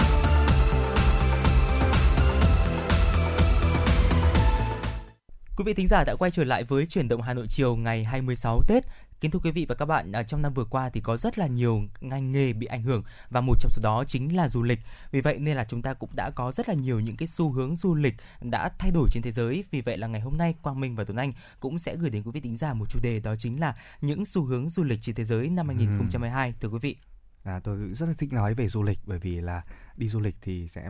Quý vị thính giả đã quay trở lại với chuyển động Hà Nội chiều ngày 26 Tết. Kính thưa quý vị và các bạn, à, trong năm vừa qua thì có rất là nhiều ngành nghề bị ảnh hưởng và một trong số đó chính là du lịch. Vì vậy nên là chúng ta cũng đã có rất là nhiều những cái xu hướng du lịch đã thay đổi trên thế giới. Vì vậy là ngày hôm nay Quang Minh và Tuấn Anh cũng sẽ gửi đến quý vị thính giả một chủ đề đó chính là những xu hướng du lịch trên thế giới năm 2022 thưa quý vị. À, tôi rất là thích nói về du lịch bởi vì là đi du lịch thì sẽ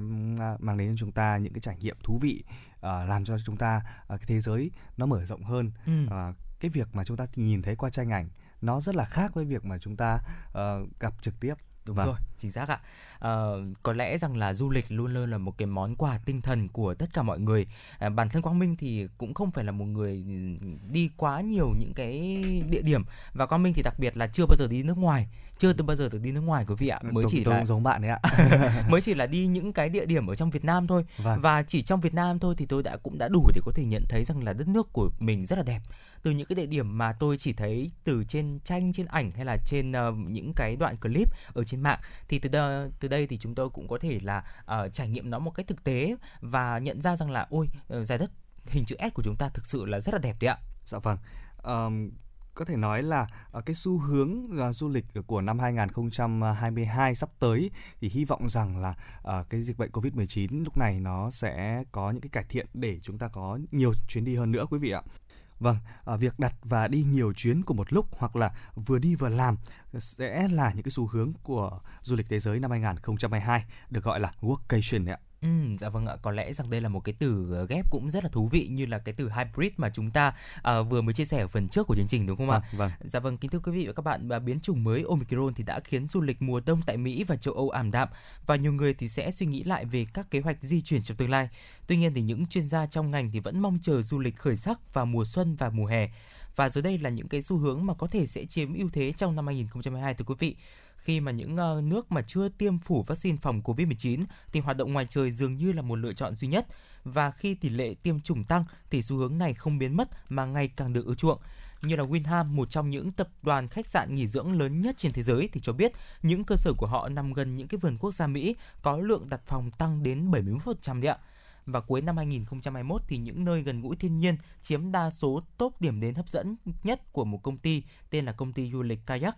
mang đến cho chúng ta những cái trải nghiệm thú vị à, làm cho chúng ta à, cái thế giới nó mở rộng hơn Ừ. à, cái việc mà chúng ta nhìn thấy qua tranh ảnh nó rất là khác với việc mà chúng ta ờ, gặp trực tiếp Đúng Vâng. rồi, chính xác ạ. Ờ, có lẽ rằng là du lịch luôn luôn là một cái món quà tinh thần của tất cả mọi người. À, bản thân Quang Minh thì cũng không phải là một người đi quá nhiều những cái địa điểm và Quang Minh thì đặc biệt là chưa bao giờ đi nước ngoài, chưa từng bao giờ được đi nước ngoài quý vị ạ. Mới tôi, chỉ tôi là giống bạn đấy ạ mới chỉ là đi những cái địa điểm ở trong Việt Nam thôi Vâng. và chỉ trong Việt Nam thôi thì tôi đã cũng đã đủ để có thể nhận thấy rằng là đất nước của mình rất là đẹp từ những cái địa điểm mà tôi chỉ thấy từ trên tranh trên ảnh hay là trên ờ, những cái đoạn clip ở trên mạng thì từ đây, từ đây thì chúng tôi cũng có thể là ờ, trải nghiệm nó một cách thực tế và nhận ra rằng là ôi ờ, giải đất hình chữ S của chúng ta thực sự là rất là đẹp đấy ạ Dạ vâng. Ờm, có thể nói là ờ, cái xu hướng ờ, du lịch của năm 2022 sắp tới thì hy vọng rằng là ờ, cái dịch bệnh Covid-19 lúc này nó sẽ có những cái cải thiện để chúng ta có nhiều chuyến đi hơn nữa quý vị ạ. Vâng, việc đặt và đi nhiều chuyến cùng một lúc hoặc là vừa đi vừa làm sẽ là những cái xu hướng của du lịch thế giới năm 2022 được gọi là workcation đấy ạ. Ừ, dạ vâng ạ, có lẽ rằng đây là một cái từ ờ, ghép cũng rất là thú vị như là cái từ hybrid mà chúng ta ờ, vừa mới chia sẻ ở phần trước của chương trình đúng không ạ? Vâng, vâng. Dạ vâng, kính thưa quý vị và các bạn, và biến chủng mới Omicron thì đã khiến du lịch mùa đông tại Mỹ và châu Âu ảm đạm và nhiều người thì sẽ suy nghĩ lại về các kế hoạch di chuyển trong tương lai. Tuy nhiên thì những chuyên gia trong ngành thì vẫn mong chờ du lịch khởi sắc vào mùa xuân và mùa hè. Và dưới đây là những cái xu hướng mà có thể sẽ chiếm ưu thế trong năm 2022 thưa quý vị. Khi mà những ờ, nước mà chưa tiêm phủ vaccine phòng Covid-19 thì hoạt động ngoài trời dường như là một lựa chọn duy nhất. Và khi tỷ lệ tiêm chủng tăng thì xu hướng này không biến mất mà ngày càng được ưa chuộng như là Winham, một trong những tập đoàn khách sạn nghỉ dưỡng lớn nhất trên thế giới thì cho biết những cơ sở của họ nằm gần những cái vườn quốc gia Mỹ có lượng đặt phòng tăng đến 71% đấy ạ. Và cuối năm 2021 thì những nơi gần gũi thiên nhiên chiếm đa số top điểm đến hấp dẫn nhất của một công ty tên là công ty du lịch Kayak.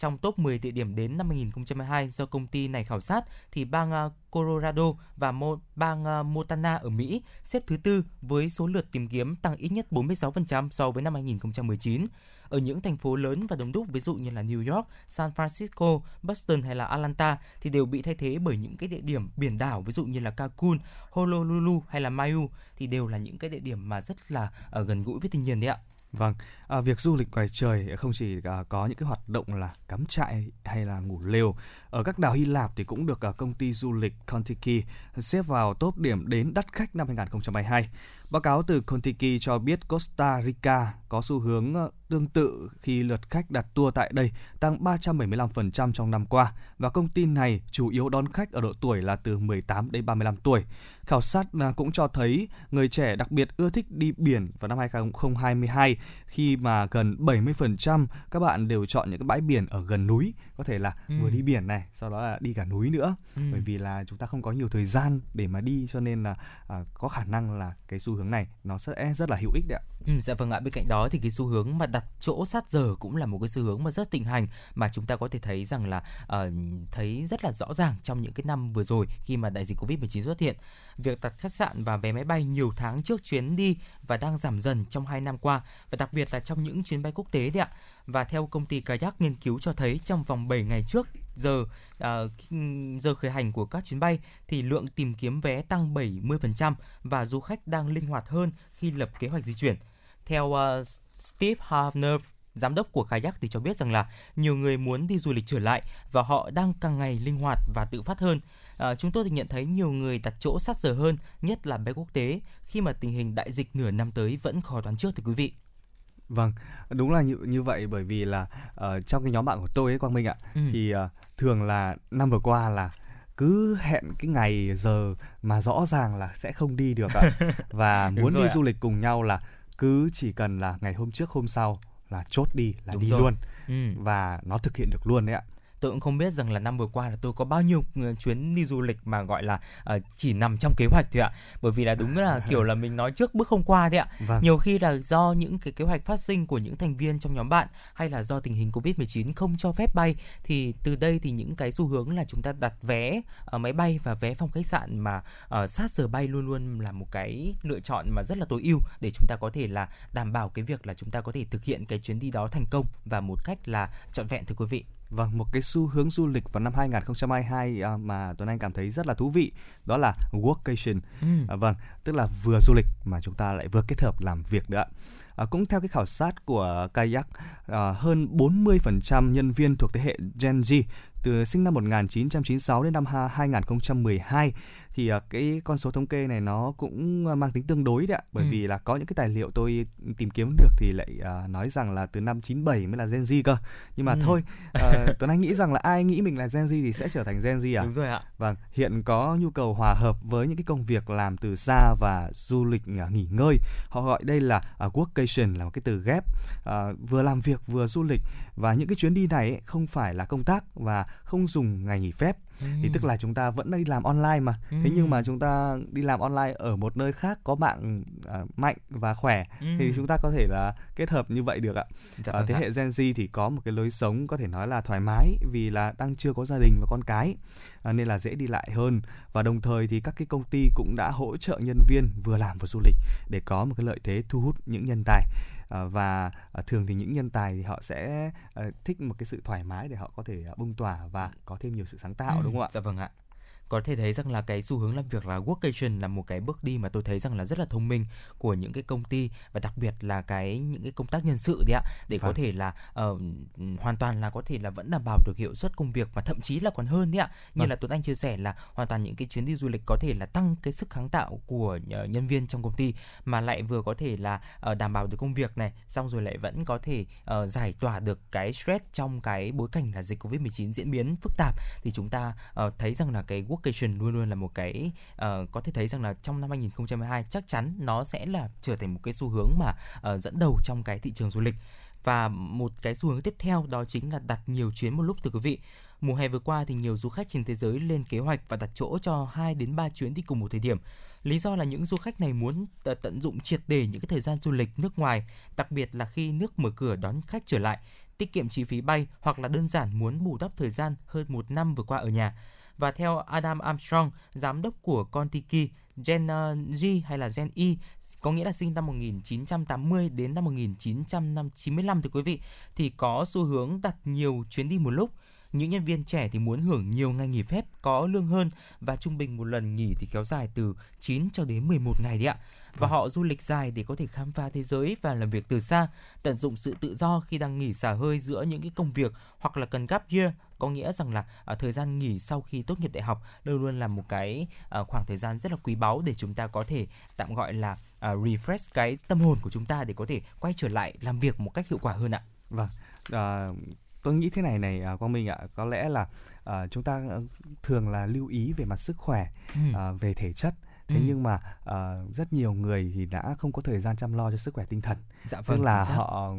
Trong top 10 địa điểm đến năm 2022 do công ty này khảo sát thì bang ờ, Colorado và bang ờ, Montana ở Mỹ xếp thứ tư với số lượt tìm kiếm tăng ít nhất 46% so với năm 2019. Ở những thành phố lớn và đông đúc ví dụ như là New York, San Francisco, Boston hay là Atlanta thì đều bị thay thế bởi những cái địa điểm biển đảo ví dụ như là Cancun, Honolulu hay là Maui thì đều là những cái địa điểm mà rất là ở gần gũi với thiên nhiên đấy ạ. Vâng, à, việc du lịch ngoài trời không chỉ à, có những cái hoạt động là cắm trại hay là ngủ lều. Ở các đảo Hy Lạp thì cũng được à, công ty du lịch Contiki xếp vào top điểm đến đắt khách năm 2022. Báo cáo từ Contiki cho biết Costa Rica có xu hướng ờ, tương tự khi lượt khách đặt tour tại đây tăng 375% trong năm qua và công ty này chủ yếu đón khách ở độ tuổi là từ 18 đến 35 tuổi. Khảo sát à, cũng cho thấy người trẻ đặc biệt ưa thích đi biển vào năm 2022 khi mà gần 70% các bạn đều chọn những cái bãi biển ở gần núi, có thể là Ừ. vừa đi biển này, sau đó là đi cả núi nữa. Ừ. Bởi vì là chúng ta không có nhiều thời gian để mà đi cho nên là à, có khả năng là cái xu hướng này nó sẽ rất là hữu ích đấy ạ. Ừ, dạ vâng ạ bên cạnh đó thì cái xu hướng mà đặt chỗ sát giờ cũng là một cái xu hướng mà rất thịnh hành mà chúng ta có thể thấy rằng là ờ, thấy rất là rõ ràng trong những cái năm vừa rồi khi mà đại dịch covid 19 xuất hiện việc đặt khách sạn và vé máy bay nhiều tháng trước chuyến đi và đang giảm dần trong 2 năm qua và đặc biệt là trong những chuyến bay quốc tế đấy ạ và theo công ty kayak nghiên cứu cho thấy trong vòng 7 ngày trước giờ uh, giờ khởi hành của các chuyến bay thì lượng tìm kiếm vé tăng 70% và du khách đang linh hoạt hơn khi lập kế hoạch di chuyển. Theo uh, Steve Harner, giám đốc của Kayak thì cho biết rằng là nhiều người muốn đi du lịch trở lại và họ đang càng ngày linh hoạt và tự phát hơn. À, chúng tôi thì nhận thấy nhiều người đặt chỗ sát giờ hơn, nhất là bay quốc tế, khi mà tình hình đại dịch nửa năm tới vẫn khó đoán trước thưa quý vị. Vâng, đúng là như như vậy bởi vì là ờ, trong cái nhóm bạn của tôi ấy Quang Minh ạ, Ừ. thì ờ, thường là năm vừa qua là cứ hẹn cái ngày giờ mà rõ ràng là sẽ không đi được ạ. và muốn đi ạ. du lịch cùng nhau là cứ chỉ cần là ngày hôm trước hôm sau là chốt đi là Đúng đi rồi. luôn Ừ. và nó thực hiện được luôn đấy ạ. Tôi cũng không biết rằng là năm vừa qua là tôi có bao nhiêu ờ, chuyến đi du lịch mà gọi là ờ, chỉ nằm trong kế hoạch thôi ạ. Bởi vì là đúng là kiểu là mình nói trước bước không qua đấy ạ. Vâng. nhiều khi là do những cái kế hoạch phát sinh của những thành viên trong nhóm bạn hay là do tình hình covid 19 không cho phép bay thì từ đây thì những cái xu hướng là chúng ta đặt vé ở máy bay và vé phòng khách sạn mà ờ, sát giờ bay luôn luôn là một cái lựa chọn mà rất là tối ưu để chúng ta có thể là đảm bảo cái việc là chúng ta có thể thực hiện cái chuyến đi đó thành công và một cách là trọn vẹn thưa quý vị Vâng, một cái xu hướng du lịch vào năm 2022 à, mà Tuấn Anh cảm thấy rất là thú vị đó là workation. À, vâng, tức là vừa du lịch mà chúng ta lại vừa kết hợp làm việc nữa. À, cũng theo cái khảo sát của Kayak, à, hơn 40% nhân viên thuộc thế hệ Gen Z từ sinh năm 1996 đến năm ha- 2012 thì à, cái con số thống kê này nó cũng à, mang tính tương đối đấy ạ bởi Ừ. vì là có những cái tài liệu tôi tìm kiếm được thì lại à, nói rằng là từ năm 97 mới là Gen Z cơ nhưng mà Ừ. thôi à, Tuấn Anh nghĩ rằng là ai nghĩ mình là Gen Z thì sẽ trở thành Gen Z à đúng rồi ạ Vâng, hiện có nhu cầu hòa hợp với những cái công việc làm từ xa và du lịch nghỉ ngơi. Họ gọi đây là à, workation là một cái từ ghép à, vừa làm việc vừa du lịch và những cái chuyến đi này ấy, không phải là công tác và không dùng ngày nghỉ phép. Thì tức là chúng ta vẫn đi làm online mà. Thế nhưng mà chúng ta đi làm online ở một nơi khác có mạng à, mạnh và khỏe thì chúng ta có thể là kết hợp như vậy được ạ. Dạ vâng thế hệ Gen Z thì có một cái lối sống có thể nói là thoải mái vì là đang chưa có gia đình và con cái à, nên là dễ đi lại hơn và đồng thời thì các cái công ty cũng đã hỗ trợ nhân viên vừa làm vừa du lịch để có một cái lợi thế thu hút những nhân tài À, và à, thường thì những nhân tài thì họ sẽ à, thích một cái sự thoải mái để họ có thể bung tỏa và có thêm nhiều sự sáng tạo Ừ, đúng không ạ? Dạ vâng ạ. Có thể thấy rằng là cái xu hướng làm việc là workation là một cái bước đi mà tôi thấy rằng là rất là thông minh của những cái công ty và đặc biệt là cái những cái công tác nhân sự đấy ạ để có Vâng. thể là ờ, hoàn toàn là có thể là vẫn đảm bảo được hiệu suất công việc và thậm chí là còn hơn đấy ạ. Như Vâng. là Tuấn Anh chia sẻ là hoàn toàn những cái chuyến đi du lịch có thể là tăng cái sức kháng tạo của ờ, nhân viên trong công ty mà lại vừa có thể là ờ, đảm bảo được công việc này, xong rồi lại vẫn có thể ờ, giải tỏa được cái stress trong cái bối cảnh là dịch Covid-19 diễn biến phức tạp thì chúng ta ờ, thấy rằng là cái workation luôn luôn là một cái uh, có thể thấy rằng là trong năm 2022 chắc chắn nó sẽ là trở thành một cái xu hướng mà uh, dẫn đầu trong cái thị trường du lịch và một cái xu hướng tiếp theo đó chính là đặt nhiều chuyến một lúc thưa quý vị Mùa hè vừa qua thì nhiều du khách trên thế giới lên kế hoạch và đặt chỗ cho 2 đến 3 chuyến đi cùng một thời điểm. Lý do là những du khách này muốn tận dụng triệt để những cái thời gian du lịch nước ngoài, đặc biệt là khi nước mở cửa đón khách trở lại, tiết kiệm chi phí bay hoặc là đơn giản muốn bù đắp thời gian hơn một năm vừa qua ở nhà. Và theo Adam Armstrong, giám đốc của Contiki, Gen uh, G hay là Gen Y, có nghĩa là sinh năm 1980 đến năm 1995 thưa quý vị, thì có xu hướng đặt nhiều chuyến đi một lúc. Những nhân viên trẻ thì muốn hưởng nhiều ngày nghỉ phép có lương hơn và trung bình một lần nghỉ thì kéo dài từ 9 cho đến 11 ngày đấy ạ. Và họ du lịch dài để có thể khám phá thế giới và làm việc từ xa, tận dụng sự tự do khi đang nghỉ xả hơi giữa những cái công việc hoặc là cần gap year có nghĩa rằng là à, thời gian nghỉ sau khi tốt nghiệp đại học luôn luôn là một cái à, khoảng thời gian rất là quý báu để chúng ta có thể tạm gọi là à, refresh cái tâm hồn của chúng ta để có thể quay trở lại làm việc một cách hiệu quả hơn ạ. Vâng, à, tôi nghĩ thế này này à, Quang Minh ạ, có lẽ là à, chúng ta ờ, thường là lưu ý về mặt sức khỏe, Ừ. à, về thể chất. Thế Ừ. nhưng mà à, rất nhiều người thì đã không có thời gian chăm lo cho sức khỏe tinh thần. Dạ Tức là họ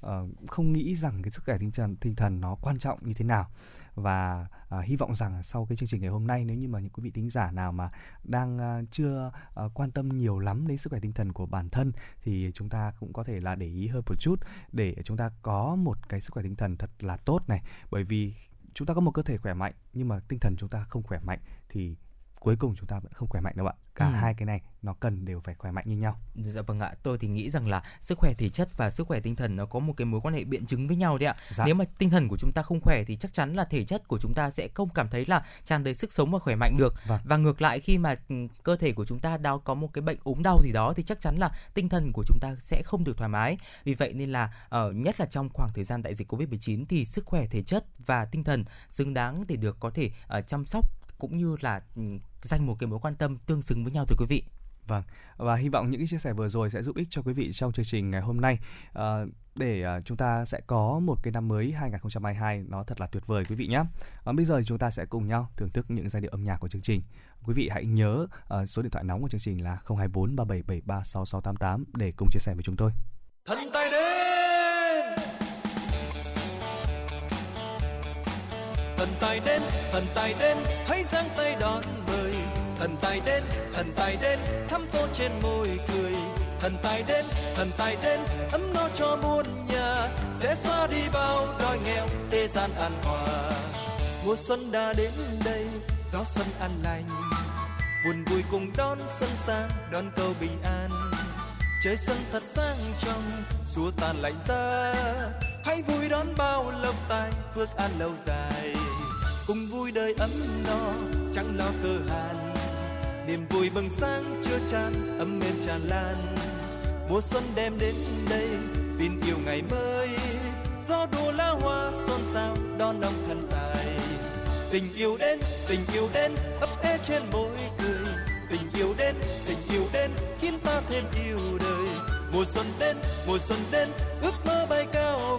ờ, không nghĩ rằng cái sức khỏe tinh thần tinh thần nó quan trọng như thế nào và à, hy vọng rằng sau cái chương trình ngày hôm nay nếu như mà những quý vị thính giả nào mà đang à, chưa à, quan tâm nhiều lắm đến sức khỏe tinh thần của bản thân thì chúng ta cũng có thể là để ý hơn một chút để chúng ta có một cái sức khỏe tinh thần thật là tốt này bởi vì chúng ta có một cơ thể khỏe mạnh nhưng mà tinh thần chúng ta không khỏe mạnh thì cuối cùng chúng ta vẫn không khỏe mạnh đâu ạ cả Ừ. hai cái này nó cần đều phải khỏe mạnh như nhau Dạ vâng ạ, tôi thì nghĩ rằng là sức khỏe thể chất và sức khỏe tinh thần nó có một cái mối quan hệ biện chứng với nhau đấy ạ. Dạ. Nếu mà tinh thần của chúng ta không khỏe thì chắc chắn là thể chất của chúng ta sẽ không cảm thấy là tràn đầy sức sống và khỏe mạnh được. Vâng. Và ngược lại khi mà ừ, cơ thể của chúng ta đang có một cái bệnh ốm đau gì đó thì chắc chắn là tinh thần của chúng ta sẽ không được thoải mái. Vì vậy nên là ở nhất là trong khoảng thời gian đại dịch Covid-19 thì sức khỏe thể chất và tinh thần xứng đáng để được có thể ờ, chăm sóc cũng như là dành một cái mối quan tâm tương xứng với nhau thưa quý vị. Vâng, và hy vọng những cái chia sẻ vừa rồi sẽ giúp ích cho quý vị trong chương trình ngày hôm nay Ờ, để ờ, chúng ta sẽ có một cái năm mới 2022 nó thật là tuyệt vời quý vị nhé. Ờ, bây giờ thì chúng ta sẽ cùng nhau thưởng thức những giai điệu âm nhạc của chương trình. Quý vị hãy nhớ số điện thoại nóng của chương trình là 024 3773 6688 để cùng chia sẻ với chúng tôi. thân tay đến thần tài đến thần tài đến, hãy giang tay đón mời. Thần tài đến, thần tài đến, thăm tô trên môi cười. Thần tài đến, thần tài đến, ấm no cho muôn nhà. Sẽ xóa đi bao đói nghèo, thế gian an hòa. Mùa xuân đã đến đây, gió xuân an lành. Buồn vui cùng đón xuân sang, đón câu bình an. Trời xuân thật sang trong xua tan lạnh giá. Hãy vui đón bao lộc tài, phước an lâu dài cùng vui đời ấm no, chẳng lo cơ hàn. Niềm vui bừng sáng chưa tràn ấm êm tràn lan. Mùa xuân đem đến đây, tin yêu ngày mới. Gió đùa lá hoa xôn xao, đón đông thần tài. Tình yêu đến, tình yêu đến, ấp ế trên môi cười. Tình yêu đến, tình yêu đến, khiến ta thêm yêu đời. Mùa xuân đến, mùa xuân đến, ước mơ bay cao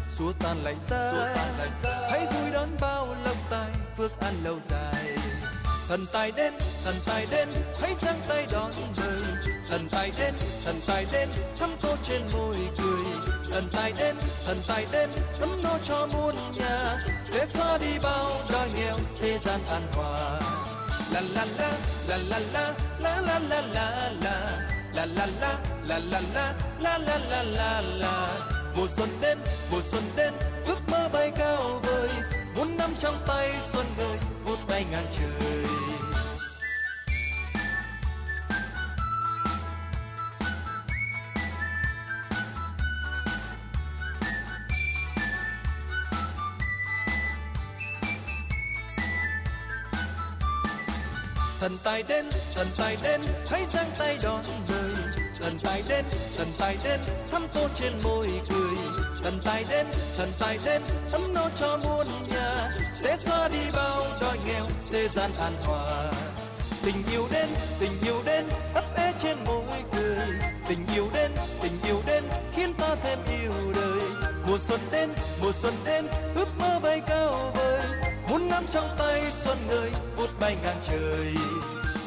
xua tan lạnh giá. Hãy vui đón bao lộc tài phước an lâu dài. Thần tài đến thần tài đến hãy giang tay đón mời thần tài đến thần tài đến thăm tô trên môi cười. Thần tài đến thần tài đến ấm no cho muôn nhà. Sẽ xóa đi bao đói nghèo thế gian an hòa. La la la la la la la la la la. La la la la la la la la la la la la mùa xuân đến, mùa xuân đến, ước mơ bay cao vời. Muốn nắm trong tay xuân ngời vút bay ngang trời. Thần tài đến, thần tài đến, hãy giang tay đón đời thần tài đến, thần tài đến thắm tô trên môi cười. Thần tài đến, thần tài đến ấm no cho muôn nhà. Sẽ xóa đi bao đói nghèo, thế gian an hòa tình yêu đến, tình yêu đến, ấp ế trên môi cười. Tình yêu đến, tình yêu đến, khiến ta thêm yêu đời. Mùa xuân đến, mùa xuân đến, ước mơ bay cao vời. Muốn nắm trong tay xuân người vút bay ngang trời.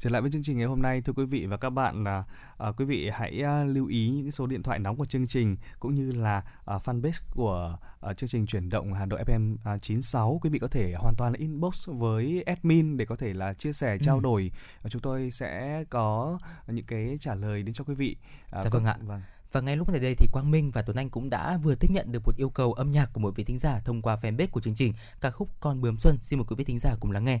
Trở lại với chương trình ngày hôm nay, thưa quý vị và các bạn, à, à, quý vị hãy à, lưu ý những số điện thoại nóng của chương trình cũng như là à, fanpage của à, chương trình chuyển động Hà Nội FM à, 96. Quý vị có thể hoàn toàn là inbox với admin để có thể là chia sẻ, trao Ừ. đổi. Và chúng tôi sẽ có những cái trả lời đến cho quý vị. À, Dạ vâng ạ. Vâng. Và ngay lúc này đây thì Quang Minh và Tuấn Anh cũng đã vừa tiếp nhận được một yêu cầu âm nhạc của một vị thính giả thông qua fanpage của chương trình ca khúc Con bướm xuân. Xin mời quý vị thính giả cùng lắng nghe.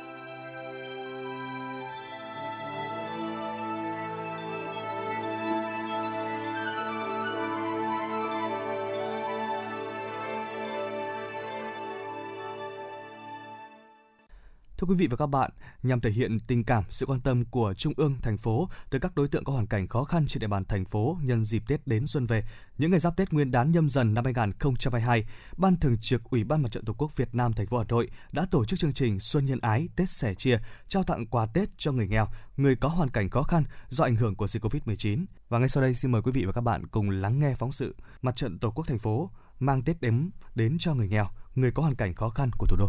Thưa quý vị và các bạn, nhằm thể hiện tình cảm, sự quan tâm của Trung ương, thành phố tới các đối tượng có hoàn cảnh khó khăn trên địa bàn thành phố nhân dịp Tết đến xuân về, những ngày giáp Tết Nguyên đán nhâm dần năm 2022, Ban Thường trực Ủy ban Mặt trận Tổ quốc Việt Nam thành phố Hà Nội đã tổ chức chương trình Xuân nhân ái, Tết sẻ chia, trao tặng quà Tết cho người nghèo, người có hoàn cảnh khó khăn do ảnh hưởng của dịch Covid-19. Và ngay sau đây xin mời quý vị và các bạn cùng lắng nghe phóng sự Mặt trận Tổ quốc thành phố mang Tết đếm đến cho người nghèo, người có hoàn cảnh khó khăn của thủ đô.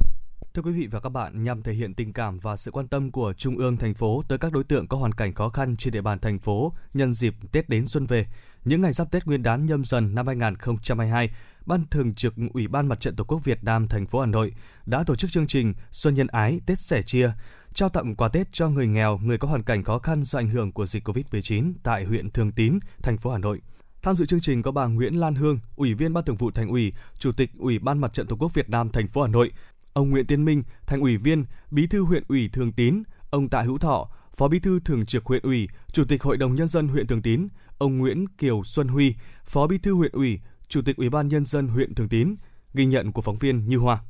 Thưa quý vị và các bạn, nhằm thể hiện tình cảm và sự quan tâm của Trung ương thành phố tới các đối tượng có hoàn cảnh khó khăn trên địa bàn thành phố nhân dịp Tết đến xuân về, những ngày giáp Tết Nguyên đán nhâm dần năm 2022, Ban Thường trực Ủy ban Mặt trận Tổ quốc Việt Nam thành phố Hà Nội đã tổ chức chương trình Xuân nhân ái, Tết sẻ chia, trao tặng quà Tết cho người nghèo, người có hoàn cảnh khó khăn do ảnh hưởng của dịch Covid-19 tại huyện Thường Tín, thành phố Hà Nội. Tham dự chương trình có bà Nguyễn Lan Hương, Ủy viên Ban Thường vụ Thành ủy, Chủ tịch Ủy ban Mặt trận Tổ quốc Việt Nam thành phố Hà Nội, ông Nguyễn Tiến Minh, Thành ủy viên, Bí thư huyện ủy Thường Tín, ông Tạ Hữu Thọ, Phó Bí thư Thường trực huyện ủy, Chủ tịch Hội đồng nhân dân huyện Thường Tín, ông Nguyễn Kiều Xuân Huy, Phó Bí thư huyện ủy, Chủ tịch Ủy ban nhân dân huyện Thường Tín, ghi nhận của phóng viên Như Hoa.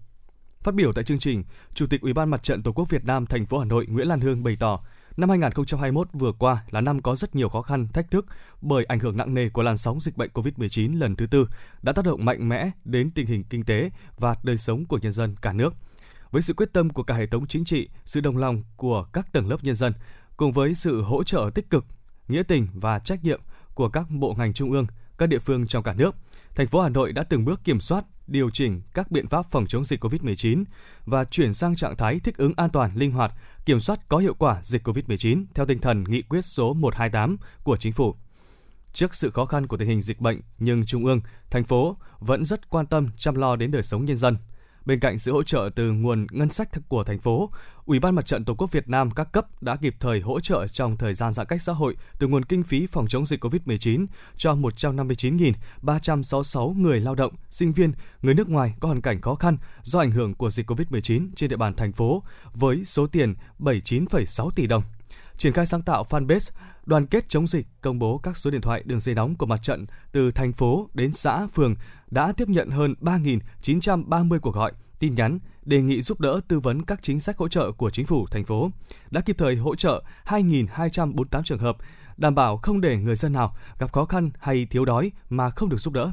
Phát biểu tại chương trình, Chủ tịch Ủy ban Mặt trận Tổ quốc Việt Nam thành phố Hà Nội Nguyễn Lan Hương bày tỏ, năm 2021 vừa qua là năm có rất nhiều khó khăn, thách thức bởi ảnh hưởng nặng nề của làn sóng dịch bệnh COVID-19 lần thứ tư đã tác động mạnh mẽ đến tình hình kinh tế và đời sống của nhân dân cả nước. Với sự quyết tâm của cả hệ thống chính trị, sự đồng lòng của các tầng lớp nhân dân, cùng với sự hỗ trợ tích cực, nghĩa tình và trách nhiệm của các bộ ngành trung ương, các địa phương trong cả nước, thành phố Hà Nội đã từng bước kiểm soát, điều chỉnh các biện pháp phòng chống dịch COVID-19 và chuyển sang trạng thái thích ứng an toàn, linh hoạt, kiểm soát có hiệu quả dịch COVID-19 theo tinh thần nghị quyết số 128 của chính phủ. Trước sự khó khăn của tình hình dịch bệnh, nhưng Trung ương, thành phố vẫn rất quan tâm chăm lo đến đời sống nhân dân. Bên cạnh sự hỗ trợ từ nguồn ngân sách của thành phố, Ủy ban Mặt trận Tổ quốc Việt Nam các cấp đã kịp thời hỗ trợ trong thời gian giãn cách xã hội từ nguồn kinh phí phòng chống dịch COVID-19 cho 159.366 người lao động, sinh viên, người nước ngoài có hoàn cảnh khó khăn do ảnh hưởng của dịch COVID-19 trên địa bàn thành phố với số tiền 79,6 tỷ đồng. Triển khai sáng tạo fanpage đoàn kết chống dịch công bố các số điện thoại đường dây nóng của mặt trận từ thành phố đến xã, phường đã tiếp nhận hơn 3.930 cuộc gọi, tin nhắn đề nghị giúp đỡ tư vấn các chính sách hỗ trợ của chính phủ thành phố, đã kịp thời hỗ trợ 2.248 trường hợp, đảm bảo không để người dân nào gặp khó khăn hay thiếu đói mà không được giúp đỡ.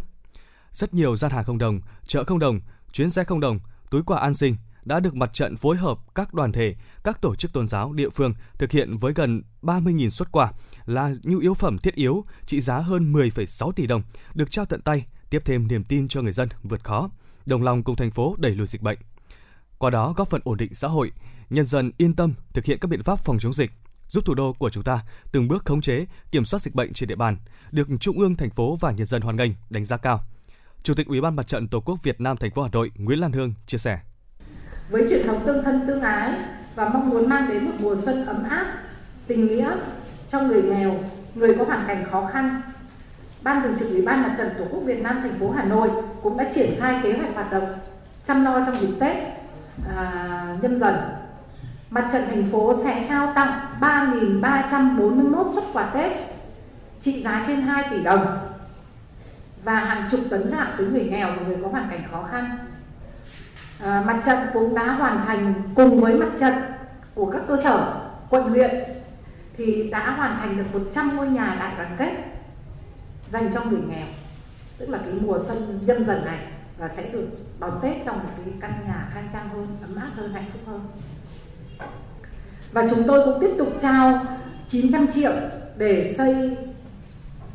Rất nhiều gian hàng không đồng, chợ không đồng, chuyến xe không đồng, túi quà an sinh đã được mặt trận phối hợp các đoàn thể, các tổ chức tôn giáo địa phương thực hiện với gần 30.000 xuất quà là nhu yếu phẩm thiết yếu trị giá hơn 10,6 tỷ đồng được trao tận tay, tiếp thêm niềm tin cho người dân vượt khó, đồng lòng cùng thành phố đẩy lùi dịch bệnh. Qua đó góp phần ổn định xã hội, nhân dân yên tâm thực hiện các biện pháp phòng chống dịch, giúp thủ đô của chúng ta từng bước khống chế, kiểm soát dịch bệnh trên địa bàn, được Trung ương, thành phố và nhân dân hoan nghênh, đánh giá cao. Chủ tịch Ủy ban Mặt trận Tổ quốc Việt Nam thành phố Hà Nội Nguyễn Lan Hương chia sẻ: với truyền thống tương thân tương ái và mong muốn mang đến một mùa xuân ấm áp, tình nghĩa cho người nghèo, người có hoàn cảnh khó khăn. Ban Thường trực Ủy ban Mặt trận Tổ quốc Việt Nam thành phố Hà Nội cũng đã triển khai kế hoạch hoạt động chăm lo trong dịp Tết à, nhâm dần. Mặt trận thành phố sẽ trao tặng 3.341 xuất quà Tết trị giá trên 2 tỷ đồng và hàng chục tấn gạo tới người nghèo và người có hoàn cảnh khó khăn. À, mặt trận cũng đã hoàn thành cùng với mặt trận của các cơ sở quận huyện thì đã hoàn thành được 100 ngôi nhà đại đoàn kết dành cho người nghèo tức là cái mùa xuân nhâm dần này và sẽ được đón Tết trong một cái căn nhà khang trang hơn, ấm áp hơn, hạnh phúc hơn. Và chúng tôi cũng tiếp tục trao 900 triệu để xây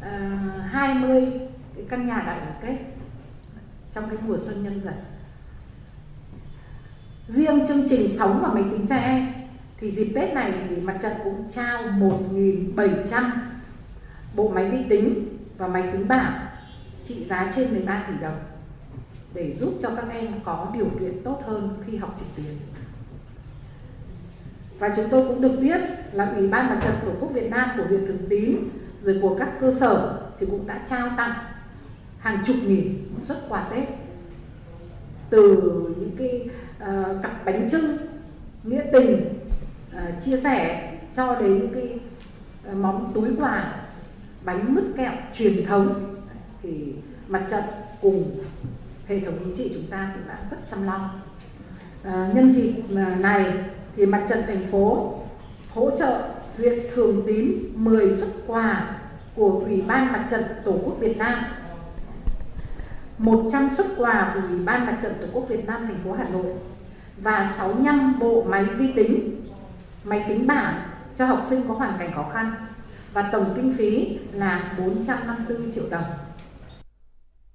ờ, uh, 20 cái căn nhà đại đoàn kết trong cái mùa xuân nhân dần. Riêng chương trình sống và máy tính trẻ em, thì dịp Tết này thì mặt trận cũng trao 1.700 bộ máy vi tính và máy tính bảng trị giá trên 13 tỷ đồng để giúp cho các em có điều kiện tốt hơn khi học trực tuyến. Và chúng tôi cũng được biết là Ủy ban Mặt trận Tổ quốc Việt Nam của huyện Thường Tín, rồi của các cơ sở thì cũng đã trao tặng hàng chục nghìn xuất quà Tết từ những cái uh, cặp bánh trưng nghĩa tình uh, chia sẻ cho đến những cái uh, món túi quà bánh mứt kẹo truyền thống. Thì mặt trận cùng hệ thống chính trị chúng ta cũng đã rất chăm lo. À, nhân dịp này thì mặt trận thành phố hỗ trợ huyện Thường Tín 10 xuất quà của Ủy ban Mặt trận Tổ quốc Việt Nam. 100 xuất quà của Ủy ban Mặt trận Tổ quốc Việt Nam thành phố Hà Nội và 65 bộ máy vi tính, máy tính bảng cho học sinh có hoàn cảnh khó khăn và tổng kinh phí là 454 triệu đồng.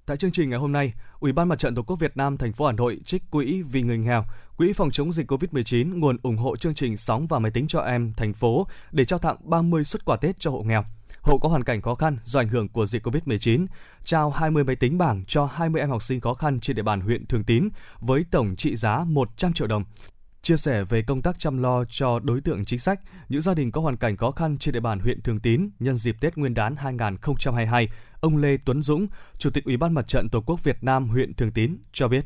Tại chương trình ngày hôm nay, Ủy ban Mặt trận Tổ quốc Việt Nam thành phố Hà Nội trích quỹ vì người nghèo, quỹ phòng chống dịch Covid-19 nguồn ủng hộ chương trình sóng và máy tính cho em thành phố để trao tặng 30 xuất quà Tết cho hộ nghèo. Hộ có hoàn cảnh khó khăn do ảnh hưởng của dịch Covid-19, trao 20 máy tính bảng cho 20 em học sinh khó khăn trên địa bàn huyện Thường Tín với tổng trị giá 100 triệu đồng. Chia sẻ về công tác chăm lo cho đối tượng chính sách, những gia đình có hoàn cảnh khó khăn trên địa bàn huyện Thường Tín nhân dịp Tết Nguyên đán 2022, ông Lê Tuấn Dũng, Chủ tịch Ủy ban Mặt trận Tổ quốc Việt Nam huyện Thường Tín cho biết.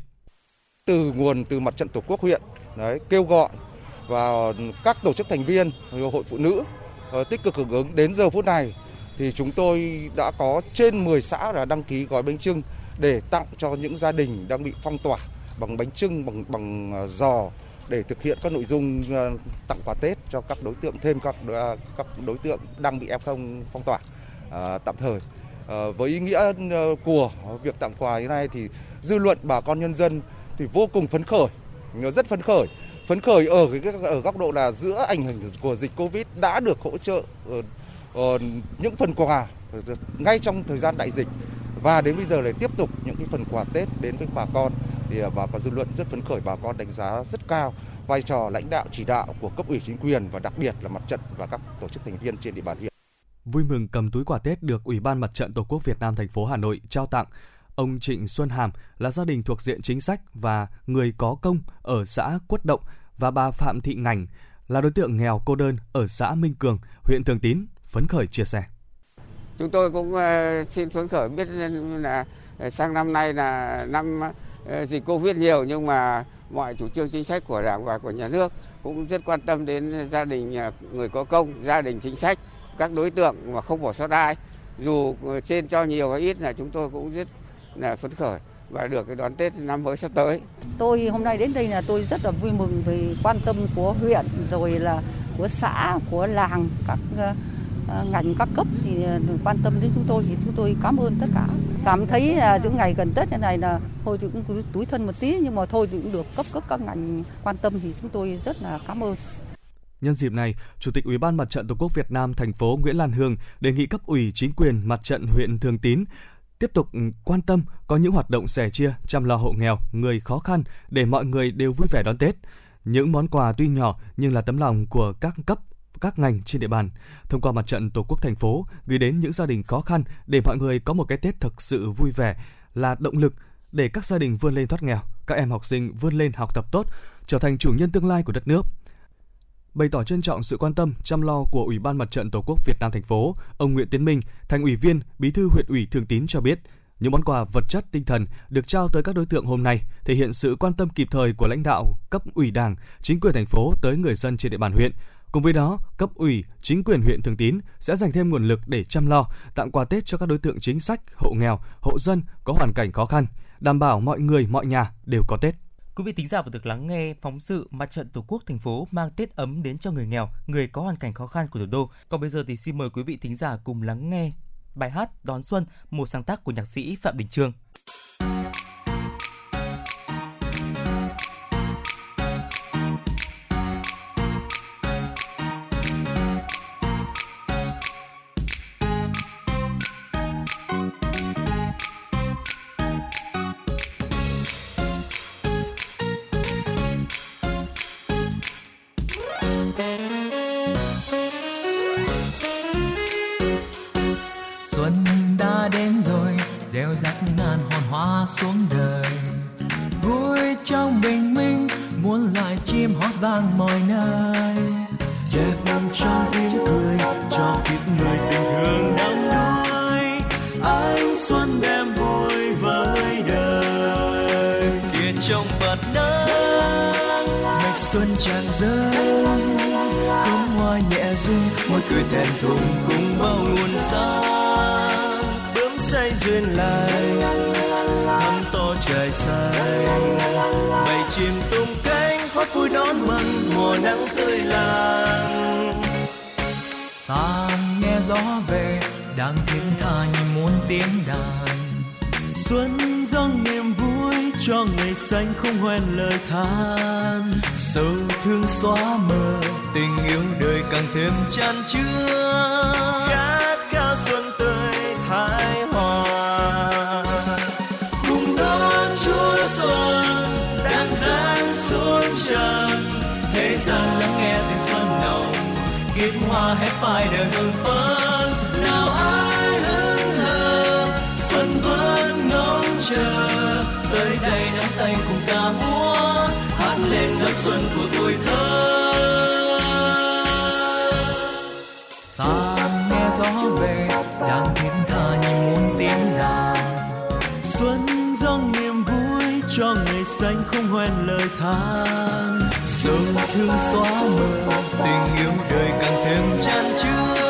Từ nguồn từ Mặt trận Tổ quốc huyện đấy, kêu gọi và các tổ chức thành viên, hội phụ nữ ờ, tích cực hưởng ứng đến giờ phút này thì chúng tôi đã có trên 10 xã là đăng ký gói bánh trưng để tặng cho những gia đình đang bị phong tỏa bằng bánh trưng bằng bằng à, giò để thực hiện các nội dung à, tặng quà Tết cho các đối tượng thêm các à, các đối tượng đang bị F0 phong tỏa à, tạm thời. À, với ý nghĩa của việc tặng quà như này thì dư luận bà con nhân dân thì vô cùng phấn khởi, rất phấn khởi. Phấn khởi ở cái ở góc độ là giữa ảnh hưởng của dịch Covid đã được hỗ trợ ờ, những phần quà ngay trong thời gian đại dịch và đến bây giờ lại tiếp tục những cái phần quà Tết đến với bà con thì à, bà con dư luận rất phấn khởi bà con đánh giá rất cao vai trò lãnh đạo chỉ đạo của cấp ủy chính quyền và đặc biệt là mặt trận và các tổ chức thành viên trên địa bàn huyện. Vui mừng cầm túi quà Tết được Ủy ban Mặt trận Tổ quốc Việt Nam thành phố Hà Nội trao tặng. Ông Trịnh Xuân Hàm là gia đình thuộc diện chính sách và người có công ở xã Quất Động và bà Phạm Thị Ngành là đối tượng nghèo cô đơn ở xã Minh Cường, huyện Thường Tín, phấn khởi chia sẻ. Chúng tôi cũng uh, xin phấn khởi biết là sang năm nay là năm uh, dịch Covid nhiều nhưng mà mọi chủ trương chính sách của Đảng và của nhà nước cũng rất quan tâm đến gia đình người có công, gia đình chính sách, các đối tượng mà không bỏ sót ai. Dù trên cho nhiều hay ít là chúng tôi cũng rất là phấn khởi và được cái đón Tết năm mới sắp tới. Tôi hôm nay đến đây là tôi rất là vui mừng vì quan tâm của huyện rồi là của xã, của làng, các Ờ, ngành các cấp thì ờ, quan tâm đến chúng tôi thì chúng tôi cảm ơn tất cả. Cảm thấy là những ngày gần Tết như này là thôi thì cũng túi thân một tí nhưng mà thôi thì cũng được cấp cấp các ngành quan tâm thì chúng tôi rất là cảm ơn. Nhân dịp này, Chủ tịch Ủy ban Mặt trận Tổ quốc Việt Nam thành phố Nguyễn Lan Hương đề nghị cấp ủy chính quyền mặt trận huyện Thường Tín tiếp tục ừ, quan tâm có những hoạt động sẻ chia chăm lo hộ nghèo, người khó khăn để mọi người đều vui vẻ đón Tết. Những món quà tuy nhỏ nhưng là tấm lòng của các cấp các ngành trên địa bàn thông qua mặt trận tổ quốc thành phố gửi đến những gia đình khó khăn để mọi người có một cái Tết thực sự vui vẻ là động lực để các gia đình vươn lên thoát nghèo, các em học sinh vươn lên học tập tốt, trở thành chủ nhân tương lai của đất nước. bày tỏ trân trọng sự quan tâm, chăm lo của Ủy ban Mặt trận Tổ quốc Việt Nam thành phố, ông Nguyễn Tiến Minh, thành ủy viên, bí thư huyện ủy Thường Tín cho biết, những món quà vật chất tinh thần được trao tới các đối tượng hôm nay thể hiện sự quan tâm kịp thời của lãnh đạo cấp ủy Đảng, chính quyền thành phố tới người dân trên địa bàn huyện. Cùng với đó, cấp ủy, chính quyền huyện Thường Tín sẽ dành thêm nguồn lực để chăm lo, tặng quà Tết cho các đối tượng chính sách, hộ nghèo, hộ dân có hoàn cảnh khó khăn, đảm bảo mọi người, mọi nhà đều có Tết. Quý vị thính giả vừa được lắng nghe phóng sự Mặt trận Tổ quốc thành phố mang Tết ấm đến cho người nghèo, người có hoàn cảnh khó khăn của thủ đô. Còn bây giờ thì xin mời quý vị thính giả cùng lắng nghe bài hát Đón Xuân, một sáng tác của nhạc sĩ Phạm Đình Trương. Hoa xuống đời. Vui trong bình minh muốn lại chim hót vang mọi nơi. Đẹp nằm trong tiếng cười, cho kiếp người tình thương đắm đuối. Ánh xuân đem vui với đời. Kia trong bật nắng mạch xuân tràn dâng. Cánh hoa nhẹ rung môi cười thẹn thùng cùng bao nguồn sáng. Bướm say duyên lành trời xanh. Bầy chim tung cánh hót vui đón mừng, mùa nắng tươi lành ta nghe gió về, đang thiên tha như muốn tiếng đàn. Xuân dâng niềm vui cho ngày xanh không hoen lời than. Sầu thương xóa mờ, tình yêu đời càng thêm chan chứa. Gian lắng nghe tiếng xuân nồng kiếp hoa hết phai đời hương phấn. Nào ai hững hờ, xuân vẫn ngóng chờ. Tới đây nắm tay cùng ca múa, hát lên nấc xuân của tuổi thơ. Ta nghe gió về, đang thiên tha như muốn tiếng đàn. Xuân dâng cho ngày xanh không hoen lời than. Sương thương xóa mờ, tình yêu đời càng thêm chan chứa.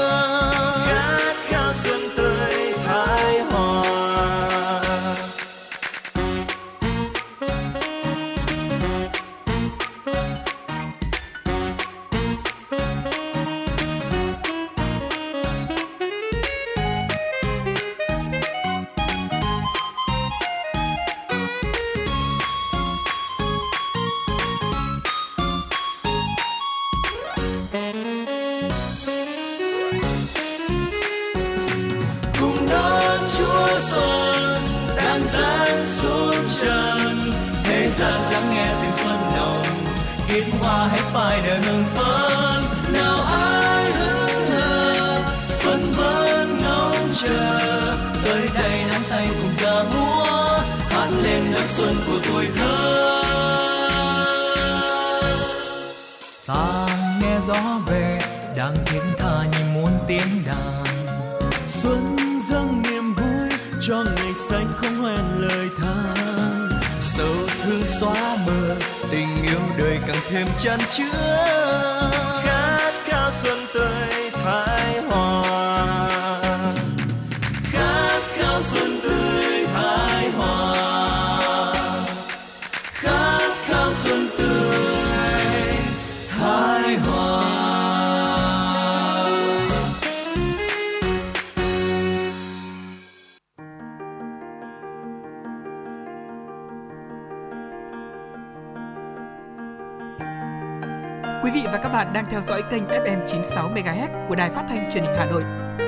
Dõi kênh FM 96 MHz của đài phát thanh truyền hình Hà Nội.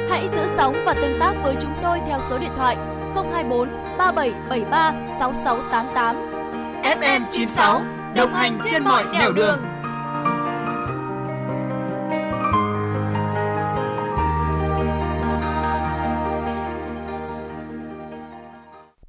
Hãy giữ sóng và tương tác với chúng tôi theo số điện thoại 024 3773 6688. FM 96 đồng hành trên mọi nẻo đường.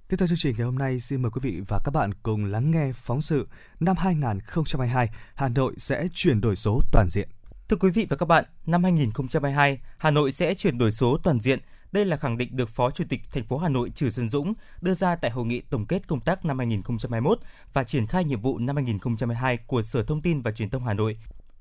Tiếp theo chương trình ngày hôm nay, xin mời quý vị và các bạn cùng lắng nghe phóng sự năm 2022, Hà Nội sẽ chuyển đổi số toàn diện. Thưa quý vị và các bạn, năm 2022, Hà Nội sẽ chuyển đổi số toàn diện. Đây là khẳng định được Phó Chủ tịch thành phố Hà Nội Trử Xuân Dũng đưa ra tại hội nghị tổng kết công tác năm 2021 và triển khai nhiệm vụ năm 2022 của Sở Thông tin và Truyền thông Hà Nội.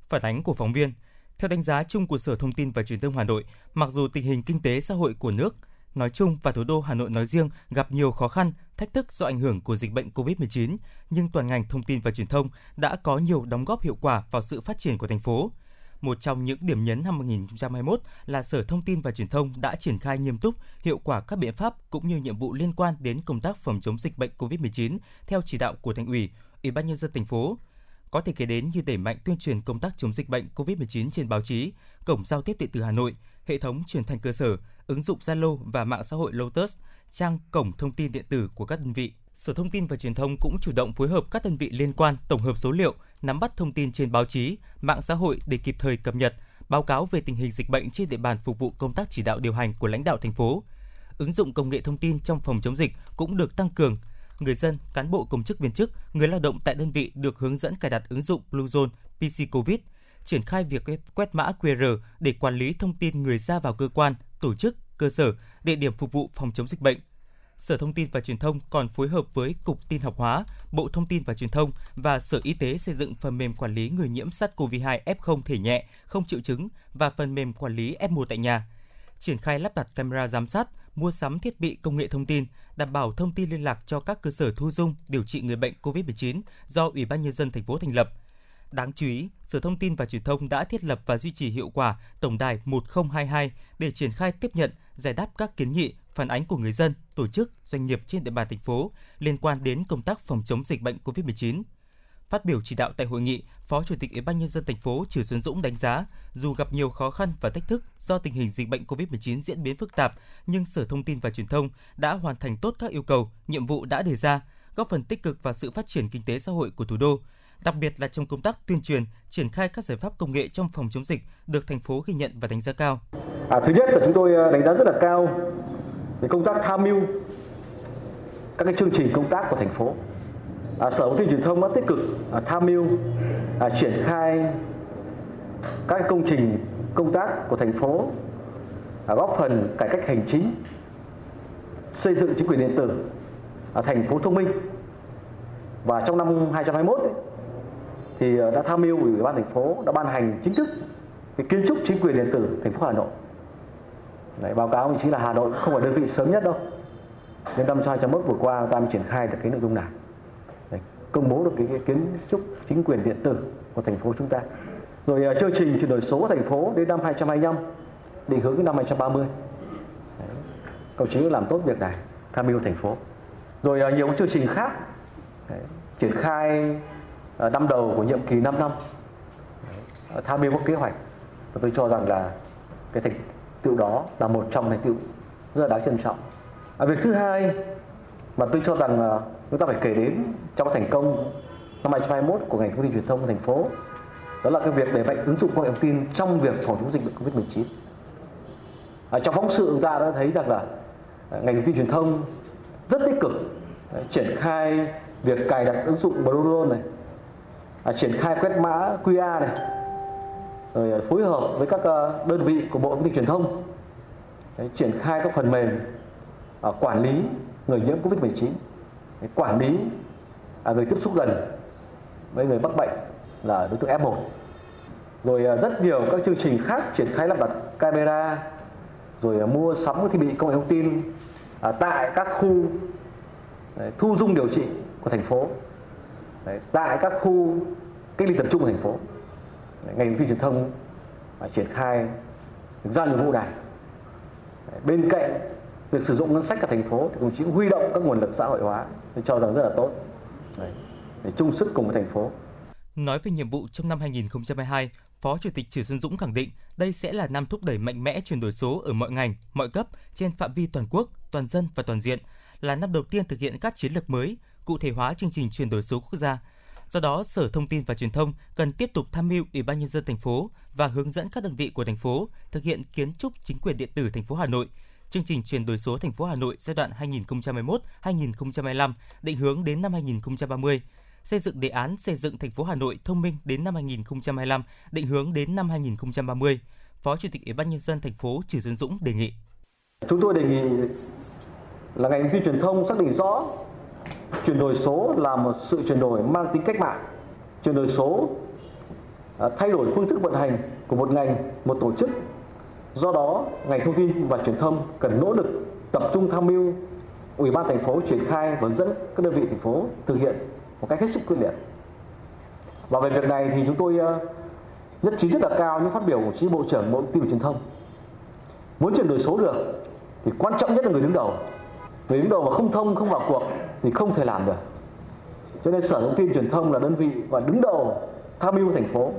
Phản ánh của phóng viên. Theo đánh giá chung của Sở Thông tin và Truyền thông Hà Nội, mặc dù tình hình kinh tế xã hội của nước nói chung và thủ đô Hà Nội nói riêng gặp nhiều khó khăn, thách thức do ảnh hưởng của dịch bệnh COVID-19, nhưng toàn ngành thông tin và truyền thông đã có nhiều đóng góp hiệu quả vào sự phát triển của thành phố. Một trong những điểm nhấn năm 2021 là Sở Thông tin và Truyền thông đã triển khai nghiêm túc, hiệu quả các biện pháp cũng như nhiệm vụ liên quan đến công tác phòng chống dịch bệnh COVID-19 theo chỉ đạo của Thành ủy, Ủy ban nhân dân thành phố. Có thể kể đến như đẩy mạnh tuyên truyền công tác chống dịch bệnh COVID-19 trên báo chí, cổng giao tiếp điện tử Hà Nội, hệ thống truyền thanh cơ sở, ứng dụng Zalo và mạng xã hội Lotus, trang cổng thông tin điện tử của các đơn vị. Sở Thông tin và Truyền thông cũng chủ động phối hợp các đơn vị liên quan tổng hợp số liệu, nắm bắt thông tin trên báo chí, mạng xã hội để kịp thời cập nhật, báo cáo về tình hình dịch bệnh trên địa bàn phục vụ công tác chỉ đạo điều hành của lãnh đạo thành phố. Ứng dụng công nghệ thông tin trong phòng chống dịch cũng được tăng cường. Người dân, cán bộ công chức viên chức, người lao động tại đơn vị được hướng dẫn cài đặt ứng dụng Bluezone PC Covid, triển khai việc quét mã QR để quản lý thông tin người ra vào cơ quan, tổ chức, cơ sở, địa điểm phục vụ phòng chống dịch bệnh. Sở Thông tin và Truyền thông còn phối hợp với Cục Tin học hóa, Bộ Thông tin và Truyền thông và Sở Y tế xây dựng phần mềm quản lý người nhiễm SARS-CoV-2 F0 thể nhẹ, không triệu chứng và phần mềm quản lý F1 tại nhà. Triển khai lắp đặt camera giám sát, mua sắm thiết bị công nghệ thông tin, đảm bảo thông tin liên lạc cho các cơ sở thu dung điều trị người bệnh COVID-19 do Ủy ban nhân dân thành phố thành lập. Đáng chú ý, Sở Thông tin và Truyền thông đã thiết lập và duy trì hiệu quả tổng đài 1022 để triển khai tiếp nhận, giải đáp các kiến nghị, phản ánh của người dân, tổ chức, doanh nghiệp trên địa bàn thành phố liên quan đến công tác phòng chống dịch bệnh COVID-19. Phát biểu chỉ đạo tại hội nghị, Phó Chủ tịch Ủy ban nhân dân thành phố Trử Xuân Dũng đánh giá, dù gặp nhiều khó khăn và thách thức do tình hình dịch bệnh COVID-19 diễn biến phức tạp, nhưng Sở Thông tin và Truyền thông đã hoàn thành tốt các yêu cầu, nhiệm vụ đã đề ra, góp phần tích cực vào sự phát triển kinh tế xã hội của thủ đô, đặc biệt là trong công tác tuyên truyền, triển khai các giải pháp công nghệ trong phòng chống dịch được thành phố ghi nhận và đánh giá cao. À, thứ nhất là chúng tôi à, đánh giá rất là cao về công tác tham mưu các cái chương trình công tác của thành phố. À, Sở Thông tin Truyền thông đã tích cực à, tham mưu à, triển khai các công trình công tác của thành phố à, góp phần cải cách hành chính, xây dựng chính quyền điện tử, à, thành phố thông minh. Và trong năm 2021 ấy, thì à, đã tham mưu ủy ban thành phố đã ban hành chính thức cái kiến trúc chính quyền điện tử thành phố Hà Nội. Đấy, báo cáo đồng chí là Hà Nội không phải đơn vị sớm nhất đâu. Nên năm 2021 vừa qua ta mới triển khai được cái nội dung này. Đấy, công bố được cái, cái kiến trúc chính quyền điện tử của thành phố chúng ta. Rồi uh, chương trình chuyển đổi số của thành phố đến năm 2025 định hướng đến năm 2030. Đấy, công chí làm tốt việc này, tham mưu thành phố. Rồi uh, nhiều chương trình khác Đấy, triển khai uh, năm đầu của nhiệm kỳ 5 năm Đấy, tham mưu các kế hoạch và tôi cho rằng là cái thành tựu đó là một trong thành tựu rất là đáng trân trọng. À, việc thứ hai mà tôi cho rằng là chúng ta phải kể đến trong thành công năm 2021 của ngành thông tin truyền thông của thành phố đó là cái việc đẩy mạnh ứng dụng công nghệ thông tin trong việc phòng chống dịch bệnh Covid-19. À, trong phóng sự chúng ta đã thấy rằng là à, ngành thông tin truyền thông rất tích cực à, triển khai việc cài đặt ứng dụng Bluezone này, à, triển khai quét mã QR này, rồi ờ, phối hợp với các ờ, đơn vị của Bộ Thông tin Truyền thông đấy, triển khai các phần mềm à, quản lý người nhiễm Covid-19, đấy, quản lý à, người tiếp xúc gần với người mắc bệnh là đối tượng F1. Rồi à, rất nhiều các chương trình khác triển khai lắp đặt camera, rồi à, mua sắm các thiết bị công nghệ thông tin à, tại các khu đấy, thu dung điều trị của thành phố, đấy, tại các khu cách ly tập trung của thành phố ngành thông tin truyền thông và triển khai ra nhiệm vụ này bên cạnh việc sử dụng ngân sách của thành phố thì đồng chí huy động các nguồn lực xã hội hóa tôi cho rằng rất là tốt. Để chung sức cùng với thành phố. Nói về nhiệm vụ trong năm 2022, Phó Chủ tịch Trử Xuân Dũng khẳng định đây sẽ là năm thúc đẩy mạnh mẽ chuyển đổi số ở mọi ngành, mọi cấp trên phạm vi toàn quốc, toàn dân và toàn diện, là năm đầu tiên thực hiện các chiến lược mới, cụ thể hóa chương trình chuyển đổi số quốc gia, Do đó, Sở Thông tin và Truyền thông cần tiếp tục tham mưu Ủy ban nhân dân thành phố và hướng dẫn các đơn vị của thành phố thực hiện kiến trúc chính quyền điện tử thành phố Hà Nội, chương trình chuyển đổi số thành phố Hà Nội giai đoạn 2021-2025 định hướng đến năm 2030 xây dựng đề án xây dựng thành phố Hà Nội thông minh đến năm 2025, định hướng đến năm 2030. Phó Chủ tịch Ủy ban nhân dân thành phố Trử Xuân Dũng đề nghị. Chúng tôi đề nghị là ngành thông tin truyền thông xác định rõ chuyển đổi số là một sự chuyển đổi mang tính cách mạng. Chuyển đổi số à, thay đổi phương thức vận hành của một ngành, một tổ chức. Do đó, ngành thông tin và truyền thông cần nỗ lực tập trung tham mưu Ủy ban thành phố triển khai và dẫn các đơn vị thành phố thực hiện một cách hết sức quyết liệt. Và về việc này thì chúng tôi à, nhất trí rất là cao những phát biểu của chí bộ trưởng Bộ Thông tin và Truyền thông. Muốn chuyển đổi số được thì quan trọng nhất là người đứng đầu. Người đứng đầu mà không thông, không vào cuộc thì không thể làm được. Cho nên Sở Thông tin Truyền thông là đơn vị và đứng đầu tham mưu thành phố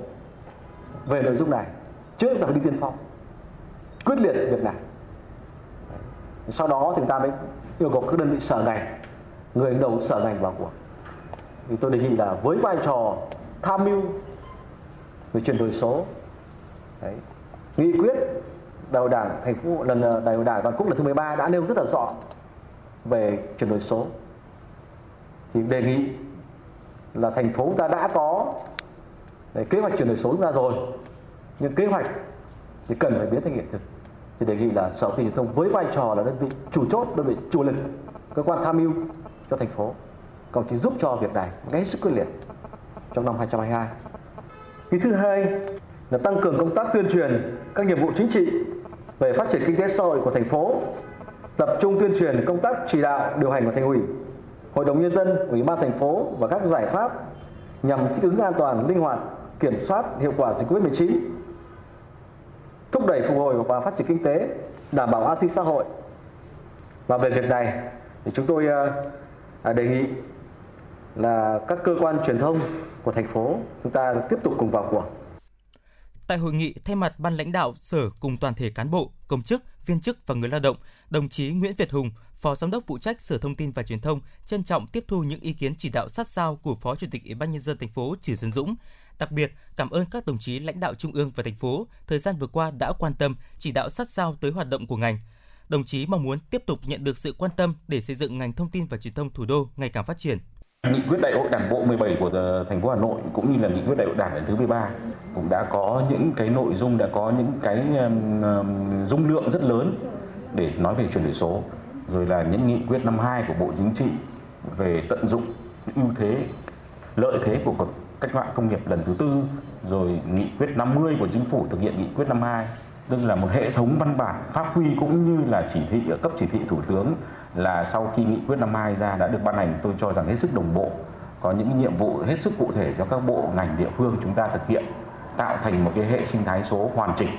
về nội dung này trước là đi tiên phong quyết liệt việc này sau đó thì người ta mới yêu cầu các đơn vị sở ngành người đứng đầu sở ngành vào cuộc thì tôi đề nghị là với vai trò tham mưu về chuyển đổi số Đấy. nghị quyết đại hội đảng thành phố lần ờ, đại hội đảng toàn quốc lần thứ 13 đã nêu rất là rõ về chuyển đổi số. Thì đề nghị là thành phố ta đã có để kế hoạch chuyển đổi số ra rồi. Nhưng kế hoạch thì cần phải biến thành hiện thực. Thì đề nghị là sở thông tin thông với vai trò là đơn vị chủ chốt, đơn vị chủ lực, cơ quan tham mưu cho thành phố. Còn chỉ giúp cho việc này ngay hết sức quyết liệt trong năm 2022 cái thứ hai là tăng cường công tác tuyên truyền các nhiệm vụ chính trị về phát triển kinh tế xã hội của thành phố tập trung tuyên truyền công tác chỉ đạo điều hành của thành ủy hội đồng nhân dân ủy ban thành phố và các giải pháp nhằm thích ứng an toàn linh hoạt kiểm soát hiệu quả dịch covid 19 thúc đẩy phục hồi và phát triển kinh tế đảm bảo an sinh xã hội. Và về việc này thì chúng tôi à, đề nghị là các cơ quan truyền thông của thành phố chúng ta tiếp tục cùng vào cuộc. Tại hội nghị, thay mặt ban lãnh đạo Sở cùng toàn thể cán bộ, công chức, viên chức và người lao động, đồng chí Nguyễn Việt Hùng, Phó Giám đốc phụ trách Sở Thông tin và Truyền thông trân trọng tiếp thu những ý kiến chỉ đạo sát sao của Phó Chủ tịch Ủy ban nhân dân thành phố Trử Xuân Dũng. Đặc biệt, cảm ơn các đồng chí lãnh đạo trung ương và thành phố thời gian vừa qua đã quan tâm, chỉ đạo sát sao tới hoạt động của ngành. Đồng chí mong muốn tiếp tục nhận được sự quan tâm để xây dựng ngành thông tin và truyền thông thủ đô ngày càng phát triển. Nghị quyết đại hội Đảng bộ 17 của thành phố Hà Nội cũng như là nghị quyết đại hội Đảng lần thứ 13 cũng đã có những cái nội dung đã có những cái dung lượng rất lớn để nói về chuyển đổi số, rồi là những nghị quyết năm 2 của Bộ Chính trị về tận dụng ưu thế, lợi thế của cuộc cách mạng công nghiệp lần thứ tư, rồi nghị quyết 50 của chính phủ thực hiện nghị quyết 52 tức là một hệ thống văn bản pháp quy cũng như là chỉ thị ở cấp chỉ thị thủ tướng là sau khi nghị quyết 52 ra đã được ban hành, tôi cho rằng hết sức đồng bộ, có những nhiệm vụ hết sức cụ thể cho các bộ ngành địa phương chúng ta thực hiện, tạo thành một cái hệ sinh thái số hoàn chỉnh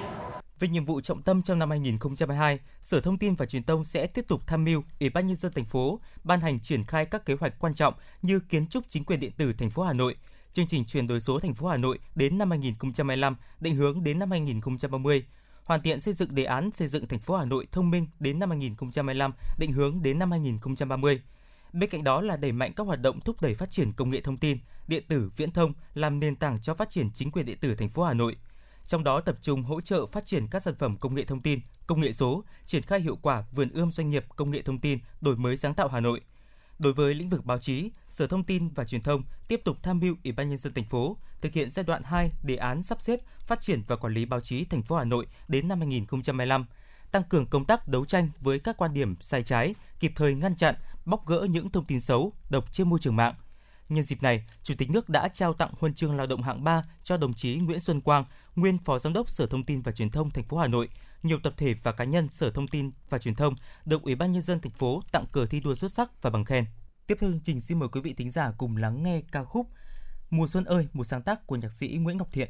về nhiệm vụ trọng tâm trong năm 2022, Sở Thông tin và Truyền thông sẽ tiếp tục tham mưu Ủy ban nhân dân thành phố ban hành triển khai các kế hoạch quan trọng như kiến trúc chính quyền điện tử thành phố Hà Nội, chương trình chuyển đổi số thành phố Hà Nội đến năm 2025, định hướng đến năm 2030, hoàn thiện xây dựng đề án xây dựng thành phố Hà Nội thông minh đến năm 2025, định hướng đến năm 2030. Bên cạnh đó là đẩy mạnh các hoạt động thúc đẩy phát triển công nghệ thông tin, điện tử, viễn thông làm nền tảng cho phát triển chính quyền điện tử thành phố Hà Nội. Trong đó tập trung hỗ trợ phát triển các sản phẩm công nghệ thông tin, công nghệ số, triển khai hiệu quả vườn ươm doanh nghiệp công nghệ thông tin, đổi mới sáng tạo Hà Nội – Đối với lĩnh vực báo chí, Sở Thông tin và Truyền thông tiếp tục tham mưu Ủy ban nhân dân thành phố thực hiện giai đoạn 2 đề án sắp xếp, phát triển và quản lý báo chí thành phố Hà Nội đến năm 2025, tăng cường công tác đấu tranh với các quan điểm sai trái, kịp thời ngăn chặn, bóc gỡ những thông tin xấu, độc trên môi trường mạng. Nhân dịp này, Chủ tịch nước đã trao tặng huân chương lao động hạng 3 cho đồng chí Nguyễn Xuân Quang, nguyên Phó Giám đốc Sở Thông tin và Truyền thông thành phố Hà Nội. Nhiều tập thể và cá nhân Sở Thông tin và Truyền thông được Ủy ban nhân dân thành phố tặng cờ thi đua xuất sắc và bằng khen. Tiếp theo chương trình xin mời quý vị thính giả cùng lắng nghe ca khúc Mùa xuân ơi, một sáng tác của nhạc sĩ Nguyễn Ngọc Thiện.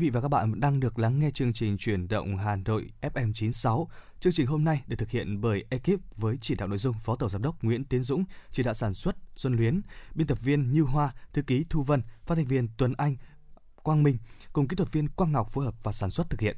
Quý vị và các bạn đang được lắng nghe chương trình chuyển động Hà Nội FM 96. Chương trình hôm nay được thực hiện bởi ekip với chỉ đạo nội dung Phó Tổng Giám đốc Nguyễn Tiến Dũng, chỉ đạo sản xuất Xuân Luyến, biên tập viên Như Hoa, thư ký Thu Vân, phát thanh viên Tuấn Anh, Quang Minh cùng kỹ thuật viên Quang Ngọc phối hợp và sản xuất thực hiện.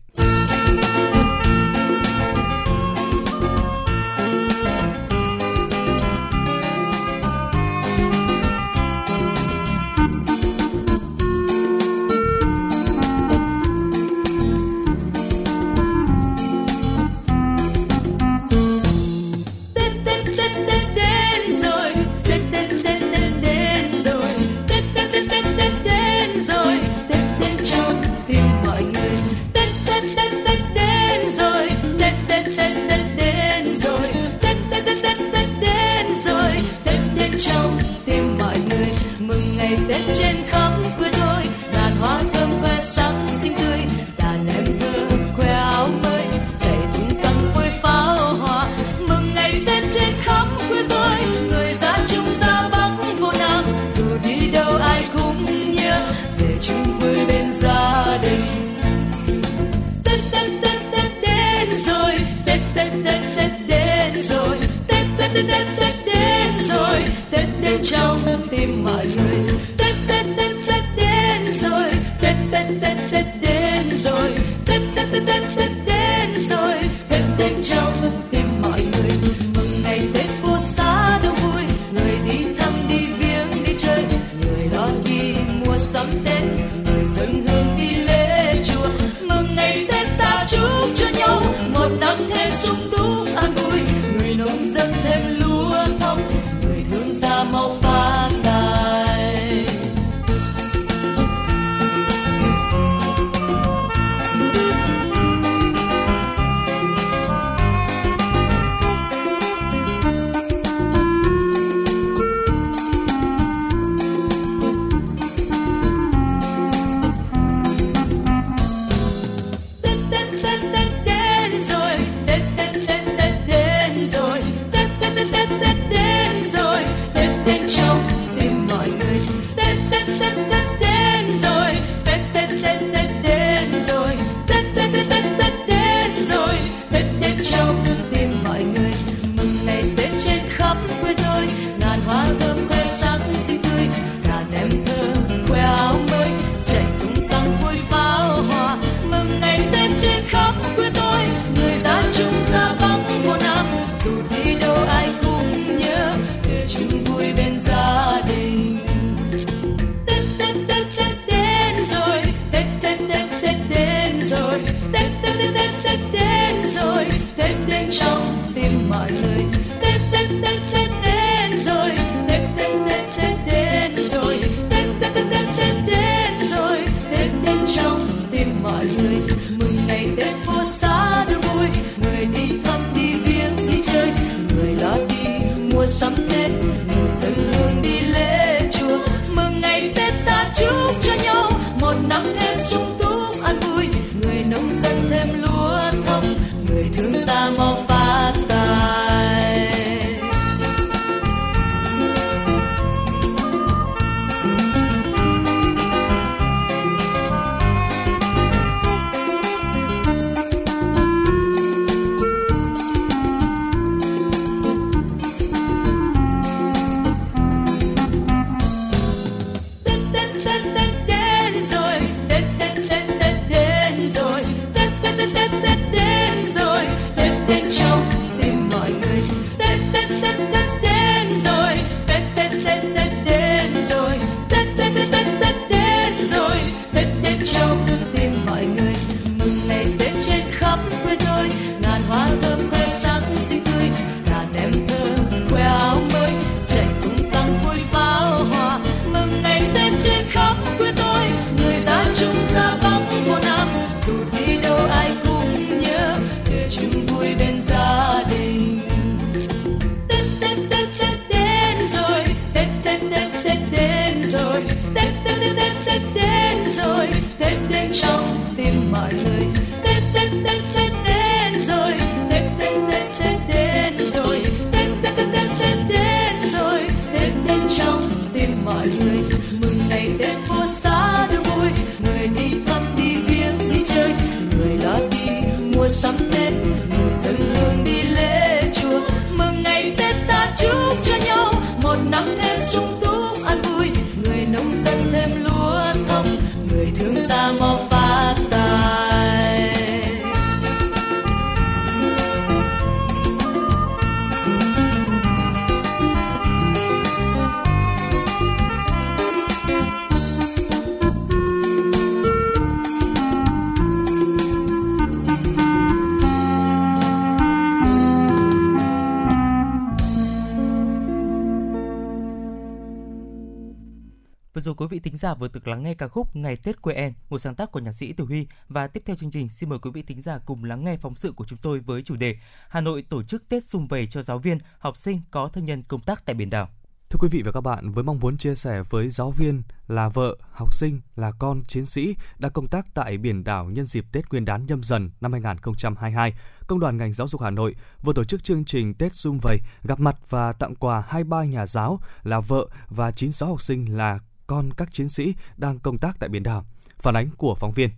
Quý vị thính giả vừa được lắng nghe ca khúc Ngày Tết quê em, một sáng tác của nhạc sĩ Tử Huy và tiếp theo chương trình xin mời quý vị thính giả cùng lắng nghe phóng sự của chúng tôi với chủ đề Hà Nội tổ chức Tết sum vầy cho giáo viên, học sinh có thân nhân công tác tại biển đảo. Thưa quý vị và các bạn, với mong muốn chia sẻ với giáo viên là vợ, học sinh, là con chiến sĩ đã công tác tại biển đảo nhân dịp Tết Nguyên đán nhâm dần năm 2022, Công đoàn ngành giáo dục Hà Nội vừa tổ chức chương trình Tết Sum Vầy gặp mặt và tặng quà 23 nhà giáo là vợ và 96 học sinh là con các chiến sĩ đang công tác tại biển đảo. Phản ánh của phóng viên.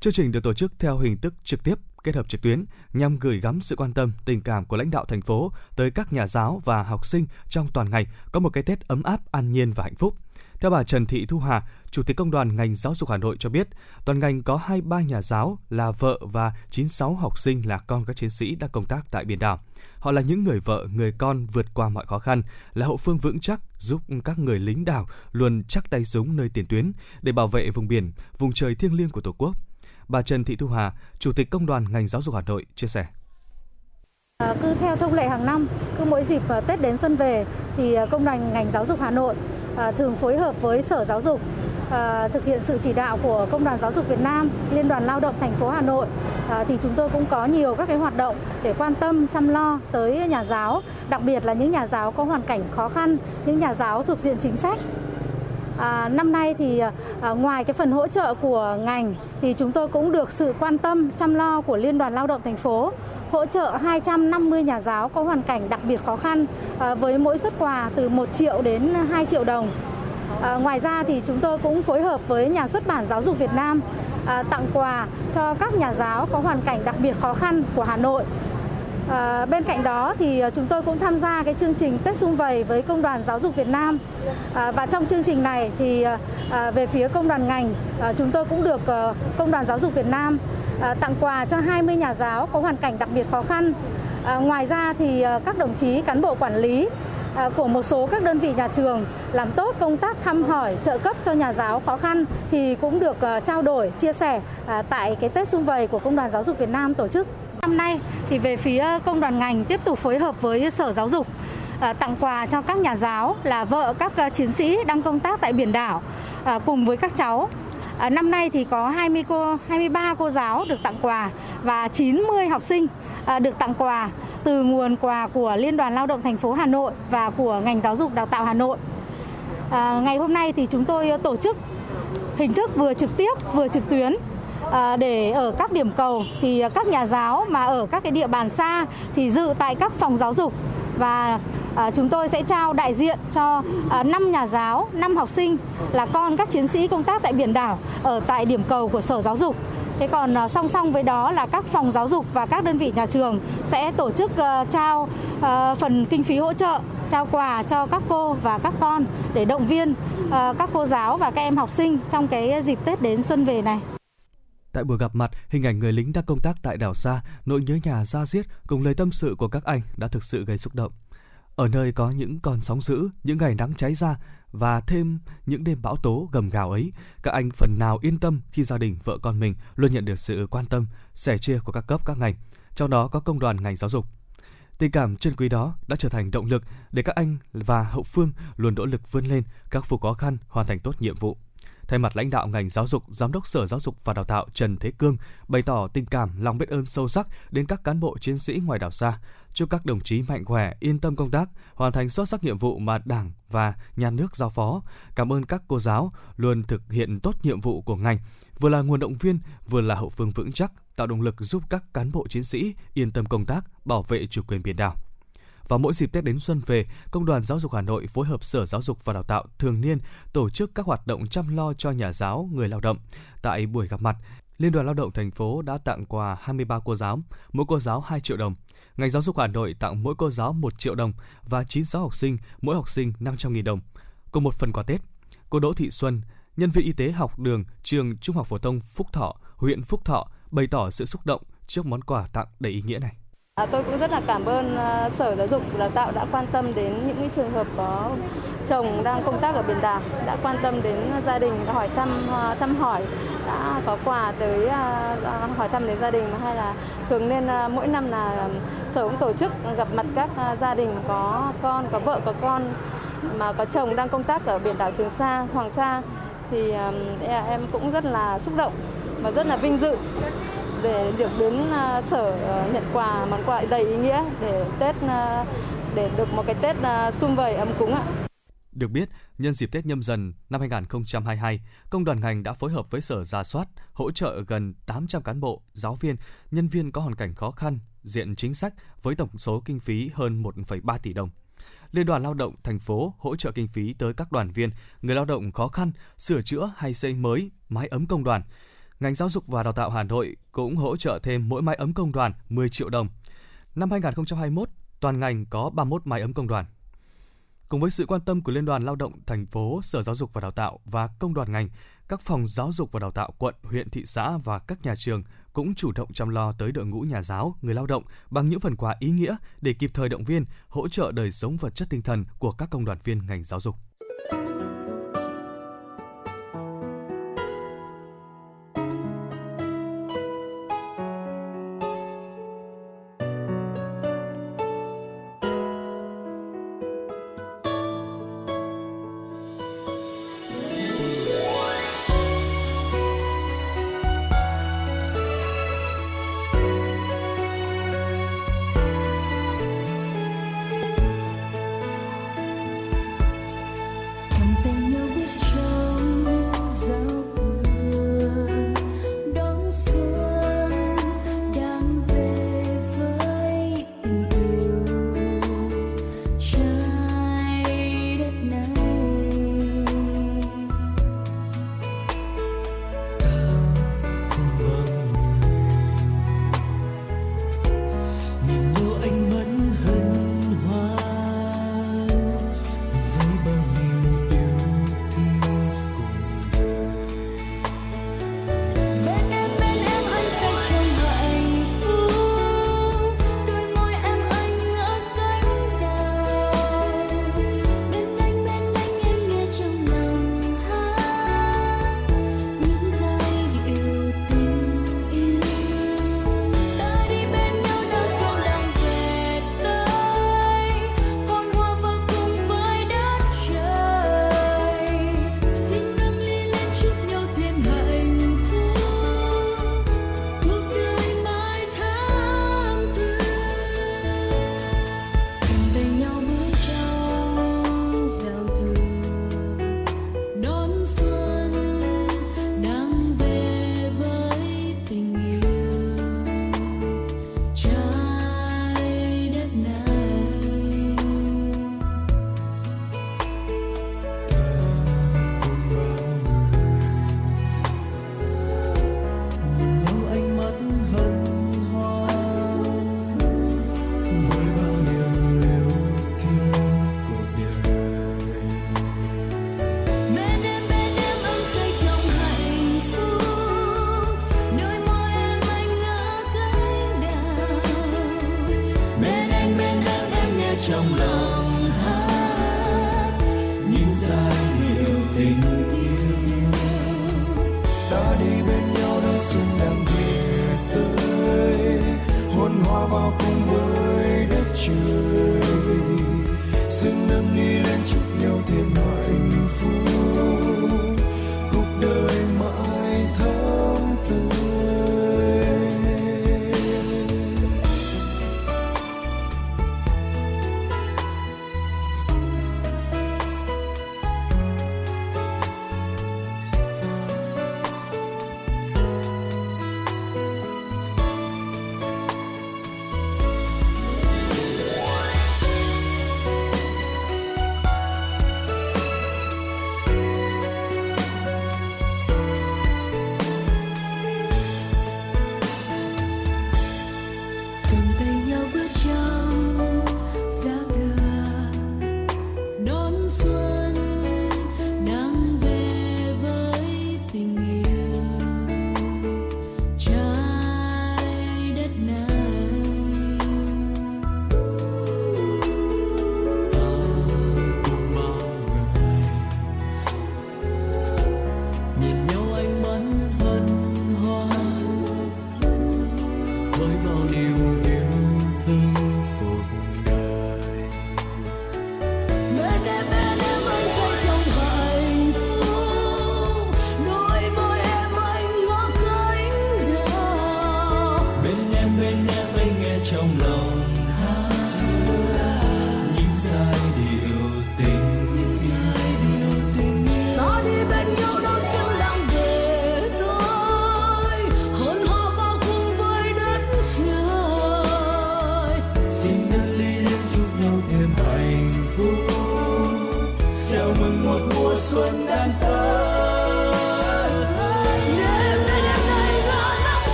Chương trình được tổ chức theo hình thức trực tiếp kết hợp trực tuyến nhằm gửi gắm sự quan tâm, tình cảm của lãnh đạo thành phố tới các nhà giáo và học sinh trong toàn ngày có một cái Tết ấm áp, an nhiên và hạnh phúc. Theo bà Trần Thị Thu Hà, Chủ tịch Công đoàn ngành giáo dục Hà Nội cho biết, toàn ngành có 23 nhà giáo là vợ và 96 học sinh là con các chiến sĩ đang công tác tại biển đảo. Họ là những người vợ, người con vượt qua mọi khó khăn, là hậu phương vững chắc giúp các người lính đảo luôn chắc tay súng nơi tiền tuyến để bảo vệ vùng biển, vùng trời thiêng liêng của Tổ quốc. Bà Trần Thị Thu Hà, Chủ tịch Công đoàn ngành giáo dục Hà Nội chia sẻ. À, cứ theo thông lệ hàng năm, cứ mỗi dịp à, Tết đến xuân về thì à, công đoàn ngành giáo dục Hà Nội À, thường phối hợp với Sở Giáo dục à, thực hiện sự chỉ đạo của Công đoàn Giáo dục Việt Nam, Liên đoàn Lao động thành phố Hà Nội à, thì chúng tôi cũng có nhiều các cái hoạt động để quan tâm chăm lo tới nhà giáo, đặc biệt là những nhà giáo có hoàn cảnh khó khăn, những nhà giáo thuộc diện chính sách. À, năm nay thì à, ngoài cái phần hỗ trợ của ngành thì chúng tôi cũng được sự quan tâm chăm lo của Liên đoàn Lao động thành phố hỗ trợ 250 nhà giáo có hoàn cảnh đặc biệt khó khăn à, với mỗi xuất quà từ 1 triệu đến 2 triệu đồng. À, ngoài ra thì chúng tôi cũng phối hợp với nhà xuất bản Giáo dục Việt Nam à, tặng quà cho các nhà giáo có hoàn cảnh đặc biệt khó khăn của Hà Nội. À, bên cạnh đó thì à, chúng tôi cũng tham gia cái chương trình Tết Xung Vầy với Công đoàn Giáo dục Việt Nam à, và trong chương trình này thì à, à về phía công đoàn ngành à, chúng tôi cũng được à, Công đoàn Giáo dục Việt Nam Ờ, tặng quà cho 20 nhà giáo có hoàn cảnh đặc biệt khó khăn. Ờ, ngoài ra thì ờ, các đồng chí cán bộ quản lý của một số các đơn vị nhà trường làm tốt công tác thăm hỏi, trợ cấp cho nhà giáo khó khăn thì cũng được trao đổi, chia sẻ tại cái Tết Xung Vầy của Công đoàn Giáo dục Việt Nam tổ chức. Năm nay thì về phía công đoàn ngành tiếp tục phối hợp với Sở Giáo dục tặng quà cho các nhà giáo là vợ các chiến sĩ đang công tác tại biển đảo cùng với các cháu À, năm nay thì có 20 cô, 23 cô giáo được tặng quà và 90 học sinh à, được tặng quà từ nguồn quà của Liên đoàn Lao động thành phố Hà Nội và của ngành giáo dục đào tạo Hà Nội. À, ngày hôm nay thì chúng tôi tổ chức hình thức vừa trực tiếp vừa trực tuyến à, để ở các điểm cầu thì các nhà giáo mà ở các cái địa bàn xa thì dự tại các phòng giáo dục và Ờ, chúng tôi sẽ trao đại diện cho ờ, à, 5 nhà giáo, 5 học sinh là con các chiến sĩ công tác tại biển đảo ở tại điểm cầu của Sở Giáo dục. Thế còn à, song song với đó là các phòng giáo dục và các đơn vị nhà trường sẽ tổ chức à, trao à, phần kinh phí hỗ trợ, trao quà cho các cô và các con để động viên các cô giáo và các em học sinh trong cái dịp Tết đến xuân về này. Tại buổi gặp mặt, hình ảnh người lính đang công tác tại đảo xa, nỗi nhớ nhà ra diết cùng lời tâm sự của các anh đã thực sự gây xúc động. Ở nơi có những con sóng dữ, những ngày nắng cháy ra và thêm những đêm bão tố gầm gào ấy, các anh phần nào yên tâm khi gia đình vợ con mình luôn nhận được sự quan tâm, sẻ chia của các cấp các ngành, trong đó có công đoàn ngành giáo dục. Tình cảm chân quý đó đã trở thành động lực để các anh và hậu phương luôn nỗ lực vươn lên, các phục khó khăn, hoàn thành tốt nhiệm vụ. Thay mặt lãnh đạo ngành giáo dục, Giám đốc Sở Giáo dục và Đào tạo Trần Thế Cương bày tỏ tình cảm, lòng biết ơn sâu sắc đến các cán bộ chiến sĩ ngoài đảo xa, chúc các đồng chí mạnh khỏe, yên tâm công tác, hoàn thành xuất sắc nhiệm vụ mà Đảng và Nhà nước giao phó. Cảm ơn các cô giáo luôn thực hiện tốt nhiệm vụ của ngành, vừa là nguồn động viên, vừa là hậu phương vững chắc, tạo động lực giúp các cán bộ chiến sĩ yên tâm công tác, bảo vệ chủ quyền biển đảo. và mỗi dịp Tết đến xuân về, Công đoàn Giáo dục Hà Nội phối hợp Sở Giáo dục và Đào tạo thường niên tổ chức các hoạt động chăm lo cho nhà giáo, người lao động. Tại buổi gặp mặt, Liên đoàn Lao động thành phố đã tặng quà 23 cô giáo, mỗi cô giáo 2 triệu đồng. Ngành giáo dục Hà Nội tặng mỗi cô giáo 1 triệu đồng và 96 học sinh, mỗi học sinh 500.000 đồng. Cùng một phần quà Tết, cô Đỗ Thị Xuân, nhân viên y tế học đường trường Trung học phổ thông Phúc Thọ, huyện Phúc Thọ bày tỏ sự xúc động trước món quà tặng đầy ý nghĩa này. À, tôi cũng rất là cảm ơn uh, Sở Giáo dục Đào tạo đã quan tâm đến những cái trường hợp có chồng đang công tác ở biển đảo, đã quan tâm đến gia đình, hỏi thăm uh, thăm hỏi, đã có quà tới uh, hỏi thăm đến gia đình hay là thường nên uh, mỗi năm là Sở cũng tổ chức gặp mặt các uh, gia đình có con, có vợ, có con mà có chồng đang công tác ở biển đảo Trường Sa, Hoàng Sa. Thì em cũng rất là xúc động và rất là vinh dự về được đến à, sở à, nhận quà món quà đầy ý nghĩa để Tết à, để được một cái Tết sum vầy ấm cúng ạ. Được biết, nhân dịp Tết nhâm dần năm 2022, công đoàn ngành đã phối hợp với Sở Gia soát, hỗ trợ gần 800 cán bộ, giáo viên, nhân viên có hoàn cảnh khó khăn, diện chính sách với tổng số kinh phí hơn 1,3 tỷ đồng. Liên đoàn Lao động thành phố hỗ trợ kinh phí tới các đoàn viên, người lao động khó khăn, sửa chữa hay xây mới mái ấm công đoàn. Ngành giáo dục và đào tạo Hà Nội cũng hỗ trợ thêm mỗi mái ấm công đoàn 10 triệu đồng. Năm 2021, toàn ngành có 31 mái ấm công đoàn. Cùng với sự quan tâm của Liên đoàn Lao động thành phố, Sở Giáo dục và Đào tạo và công đoàn ngành, các phòng giáo dục và đào tạo quận, huyện, thị xã và các nhà trường cũng chủ động chăm lo tới đội ngũ nhà giáo, người lao động bằng những phần quà ý nghĩa để kịp thời động viên, hỗ trợ đời sống vật chất tinh thần của các công đoàn viên ngành giáo dục.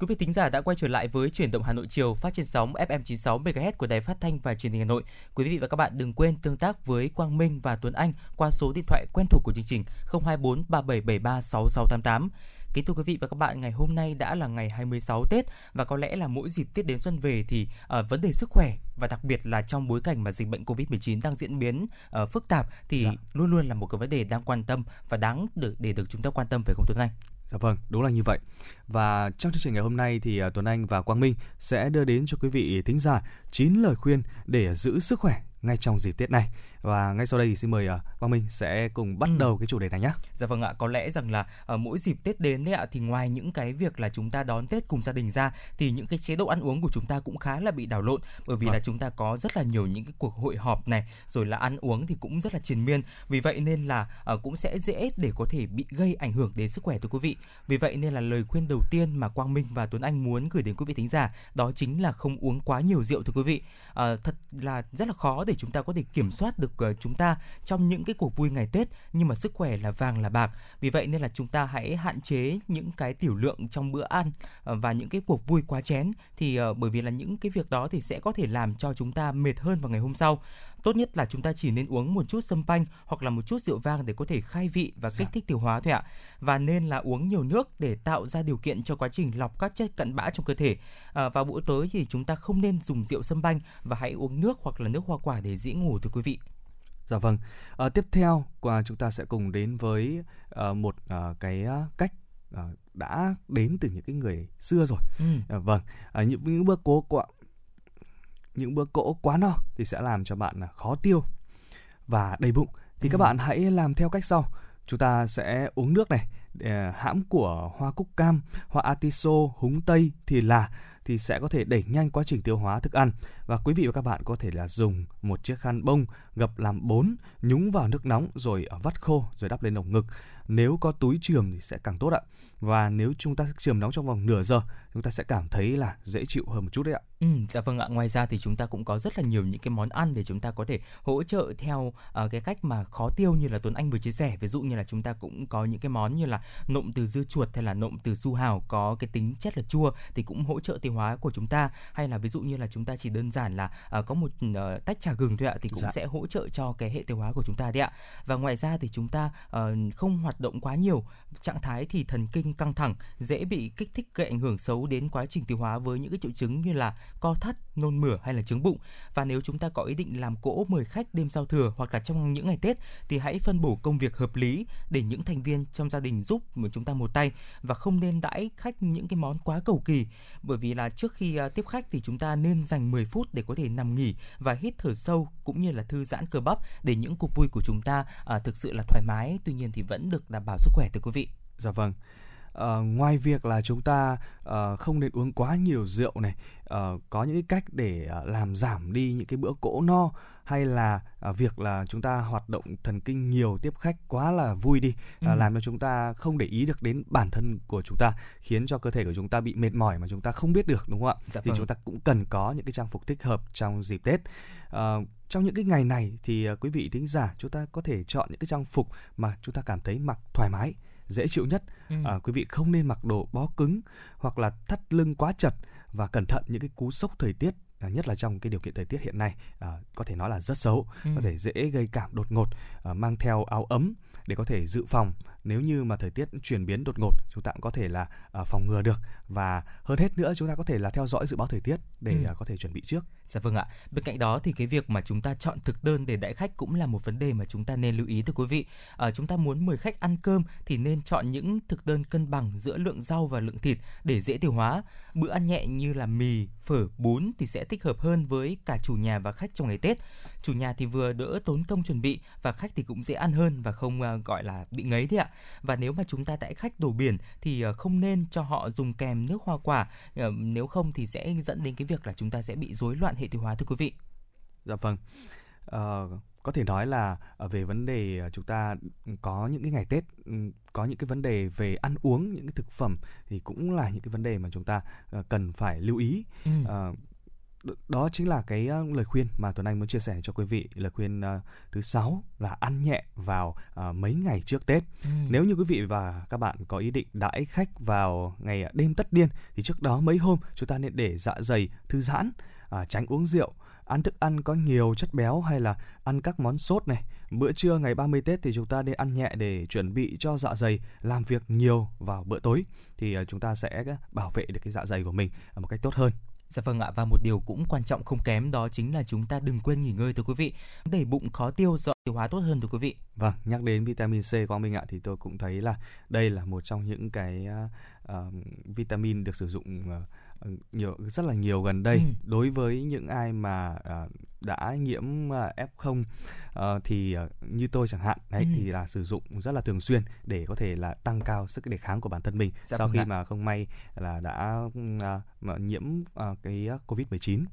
Quý vị thính giả đã quay trở lại với chuyển động Hà Nội chiều phát trên sóng FM 96 MHz của Đài Phát thanh và Truyền hình Hà Nội. Quý vị và các bạn đừng quên tương tác với Quang Minh và Tuấn Anh qua số điện thoại quen thuộc của chương trình 024 3773 6688. Kính thưa quý vị và các bạn, ngày hôm nay đã là ngày 26 Tết và có lẽ là mỗi dịp Tết đến xuân về thì uh, vấn đề sức khỏe và đặc biệt là trong bối cảnh mà dịch bệnh Covid-19 đang diễn biến uh, phức tạp thì Dạ. luôn luôn là một cái vấn đề đang quan tâm và đáng được để được chúng ta quan tâm phải không Tuấn Anh? Dạ vâng, đúng là như vậy. Và trong chương trình ngày hôm nay thì à, Tuấn Anh và Quang Minh sẽ đưa đến cho quý vị thính giả 9 lời khuyên để giữ sức khỏe ngay trong dịp Tết này. Và ngay sau đây thì xin mời à, Quang Minh sẽ cùng bắt đầu cái chủ đề này nhé. Dạ vâng ạ, có lẽ rằng là ở mỗi dịp Tết đến đấy ạ thì ngoài những cái việc là chúng ta đón Tết cùng gia đình ra thì những cái chế độ ăn uống của chúng ta cũng khá là bị đảo lộn bởi vì Vâng. là chúng ta có rất là nhiều những cái cuộc hội họp này rồi là ăn uống thì cũng rất là triền miên. Vì vậy nên là ờ, cũng sẽ dễ để có thể bị gây ảnh hưởng đến sức khỏe thưa quý vị. Vì vậy nên là lời khuyên đầu tiên mà Quang Minh và Tuấn Anh muốn gửi đến quý vị thính giả đó chính là không uống quá nhiều rượu thưa quý vị. Ờ, thật là rất là khó để chúng ta có thể kiểm soát được ờ, chúng ta trong những cái cuộc vui ngày Tết nhưng mà sức khỏe là vàng là bạc. Vì vậy nên là chúng ta hãy hạn chế những cái tiểu lượng trong bữa ăn ờ, và những cái cuộc vui quá chén thì ờ, bởi vì là những cái việc đó thì sẽ có thể làm cho chúng ta mệt hơn vào ngày hôm sau. Tốt nhất là chúng ta chỉ nên uống một chút sâm panh hoặc là một chút rượu vang để có thể khai vị và kích thích tiêu hóa thôi ạ. Và nên là uống nhiều nước để tạo ra điều kiện cho quá trình lọc các chất cặn bã trong cơ thể. À, vào bữa tối thì chúng ta không nên dùng rượu sâm panh và hãy uống nước hoặc là nước hoa quả để dễ ngủ thưa quý vị. Dạ vâng. À, tiếp theo qua chúng ta sẽ cùng đến với à, một à, cái cách à, đã đến từ những cái người xưa rồi. Ừ. À, vâng. À, những những bữa cố quá những bữa cỗ quá no thì sẽ làm cho bạn khó tiêu và đầy bụng. Thì các Ừ. bạn hãy làm theo cách sau. Chúng ta sẽ uống nước này, hãm của hoa cúc cam, hoa atiso, húng tây, thì là thì sẽ có thể đẩy nhanh quá trình tiêu hóa thức ăn. Và quý vị và các bạn có thể là dùng một chiếc khăn bông gập làm bốn, nhúng vào nước nóng rồi vắt khô rồi đắp lên lồng ngực. Nếu có túi trường thì sẽ càng tốt ạ và nếu chúng ta trường nóng trong vòng nửa giờ chúng ta sẽ cảm thấy là dễ chịu hơn một chút đấy ạ Ừ, dạ vâng ạ. Ngoài ra thì chúng ta cũng có rất là nhiều những cái món ăn để chúng ta có thể hỗ trợ theo uh, cái cách mà khó tiêu như là Tuấn Anh vừa chia sẻ. Ví dụ như là chúng ta cũng có những cái món như là nộm từ dưa chuột hay là nộm từ su hào có cái tính chất là chua thì cũng hỗ trợ tiêu hóa của chúng ta. Hay là ví dụ như là chúng ta chỉ đơn giản là uh, có một uh, tách trà gừng thôi ạ thì cũng Dạ. sẽ hỗ trợ cho cái hệ tiêu hóa của chúng ta đấy ạ. Và ngoài ra thì chúng ta uh, không hoạt động quá nhiều, trạng thái thì thần kinh căng thẳng, dễ bị kích thích gây ảnh hưởng xấu đến quá trình tiêu hóa với những cái triệu chứng như là co thắt, nôn mửa hay là trướng bụng. Và nếu chúng ta có ý định làm cỗ mời khách đêm giao thừa hoặc là trong những ngày Tết thì hãy phân bổ công việc hợp lý để những thành viên trong gia đình giúp chúng ta một tay và không nên đãi khách những cái món quá cầu kỳ. Bởi vì là trước khi à, tiếp khách thì chúng ta nên dành 10 phút để có thể nằm nghỉ và hít thở sâu cũng như là thư giãn cơ bắp để những cuộc vui của chúng ta à, thực sự là thoải mái tuy nhiên thì vẫn được đảm bảo sức khỏe thưa quý vị. Dạ vâng. Ờ, ngoài việc là chúng ta ờ, không nên uống quá nhiều rượu này, ờ, có những cái cách để ờ, làm giảm đi những cái bữa cỗ no hay là ờ, việc là chúng ta hoạt động thần kinh nhiều tiếp khách quá là vui đi, ờ, Ừ. làm cho chúng ta không để ý được đến bản thân của chúng ta, khiến cho cơ thể của chúng ta bị mệt mỏi mà chúng ta không biết được đúng không ạ? Dạ Thì vâng. chúng ta cũng cần có những cái trang phục thích hợp trong dịp Tết. Ờ, trong những cái ngày này thì ờ, quý vị thính giả chúng ta có thể chọn những cái trang phục mà chúng ta cảm thấy mặc thoải mái dễ chịu nhất Ừ. à, quý vị không nên mặc đồ bó cứng hoặc là thắt lưng quá chật và cẩn thận những cái cú sốc thời tiết à, nhất là trong cái điều kiện thời tiết hiện nay à, có thể nói là rất xấu Ừ. có thể dễ gây cảm đột ngột à, mang theo áo ấm để có thể dự phòng nếu như mà thời tiết chuyển biến đột ngột chúng ta cũng có thể là à, phòng ngừa được và hơn hết nữa chúng ta có thể là theo dõi dự báo thời tiết để Ừ. à, có thể chuẩn bị trước Dạ vâng ạ. Bên cạnh đó thì cái việc mà chúng ta chọn thực đơn để đãi khách cũng là một vấn đề mà chúng ta nên lưu ý thưa quý vị. À, chúng ta muốn mời khách ăn cơm thì nên chọn những thực đơn cân bằng giữa lượng rau và lượng thịt để dễ tiêu hóa. Bữa ăn nhẹ như là mì, phở, bún thì sẽ thích hợp hơn với cả chủ nhà và khách trong ngày Tết. Chủ nhà thì vừa đỡ tốn công chuẩn bị và khách thì cũng dễ ăn hơn và không à, gọi là bị ngấy thế ạ. Và nếu mà chúng ta đãi khách đồ biển thì à, không nên cho họ dùng kèm nước hoa quả, Ờ, nếu không thì sẽ dẫn đến cái việc là chúng ta sẽ bị rối loạn hệ tiêu hóa thưa quý vị. Dạ vâng. Ờ, có thể nói là ờ, về vấn đề ờ, chúng ta có những cái ngày Tết ừm, có những cái vấn đề về ăn uống những cái thực phẩm thì cũng là những cái vấn đề mà chúng ta ờ, cần phải lưu ý. Ừ. Ờ, đó chính là cái ờ, lời khuyên mà Tuấn Anh muốn chia sẻ cho quý vị. Lời khuyên ờ, thứ sáu là ăn nhẹ vào ờ, mấy ngày trước Tết. Ừ. Nếu như quý vị và các bạn có ý định đãi khách vào ngày đêm tất niên thì trước đó mấy hôm chúng ta nên để dạ dày thư giãn, à, tránh uống rượu, ăn thức ăn có nhiều chất béo hay là ăn các món sốt này. Bữa trưa ngày 30 Tết thì chúng ta nên ăn nhẹ để chuẩn bị cho dạ dày làm việc nhiều vào bữa tối thì chúng ta sẽ bảo vệ được cái dạ dày của mình một cách tốt hơn. Dạ vâng ạ và một điều cũng quan trọng không kém đó chính là chúng ta đừng quên nghỉ ngơi thưa quý vị. Để bụng khó tiêu do tiêu hóa tốt hơn thưa quý vị. Vâng, nhắc đến vitamin C Quang Minh ạ thì tôi cũng thấy là đây là một trong những cái uh, vitamin được sử dụng uh, nhiều rất là nhiều gần đây Ừ. đối với những ai mà à, đã nhiễm à, F0 à, thì à, như tôi chẳng hạn đấy Ừ. thì là sử dụng rất là thường xuyên để có thể là tăng cao sức đề kháng của bản thân mình Dạ sau vâng khi ạ. mà không may là đã mà nhiễm à, cái Covid-19.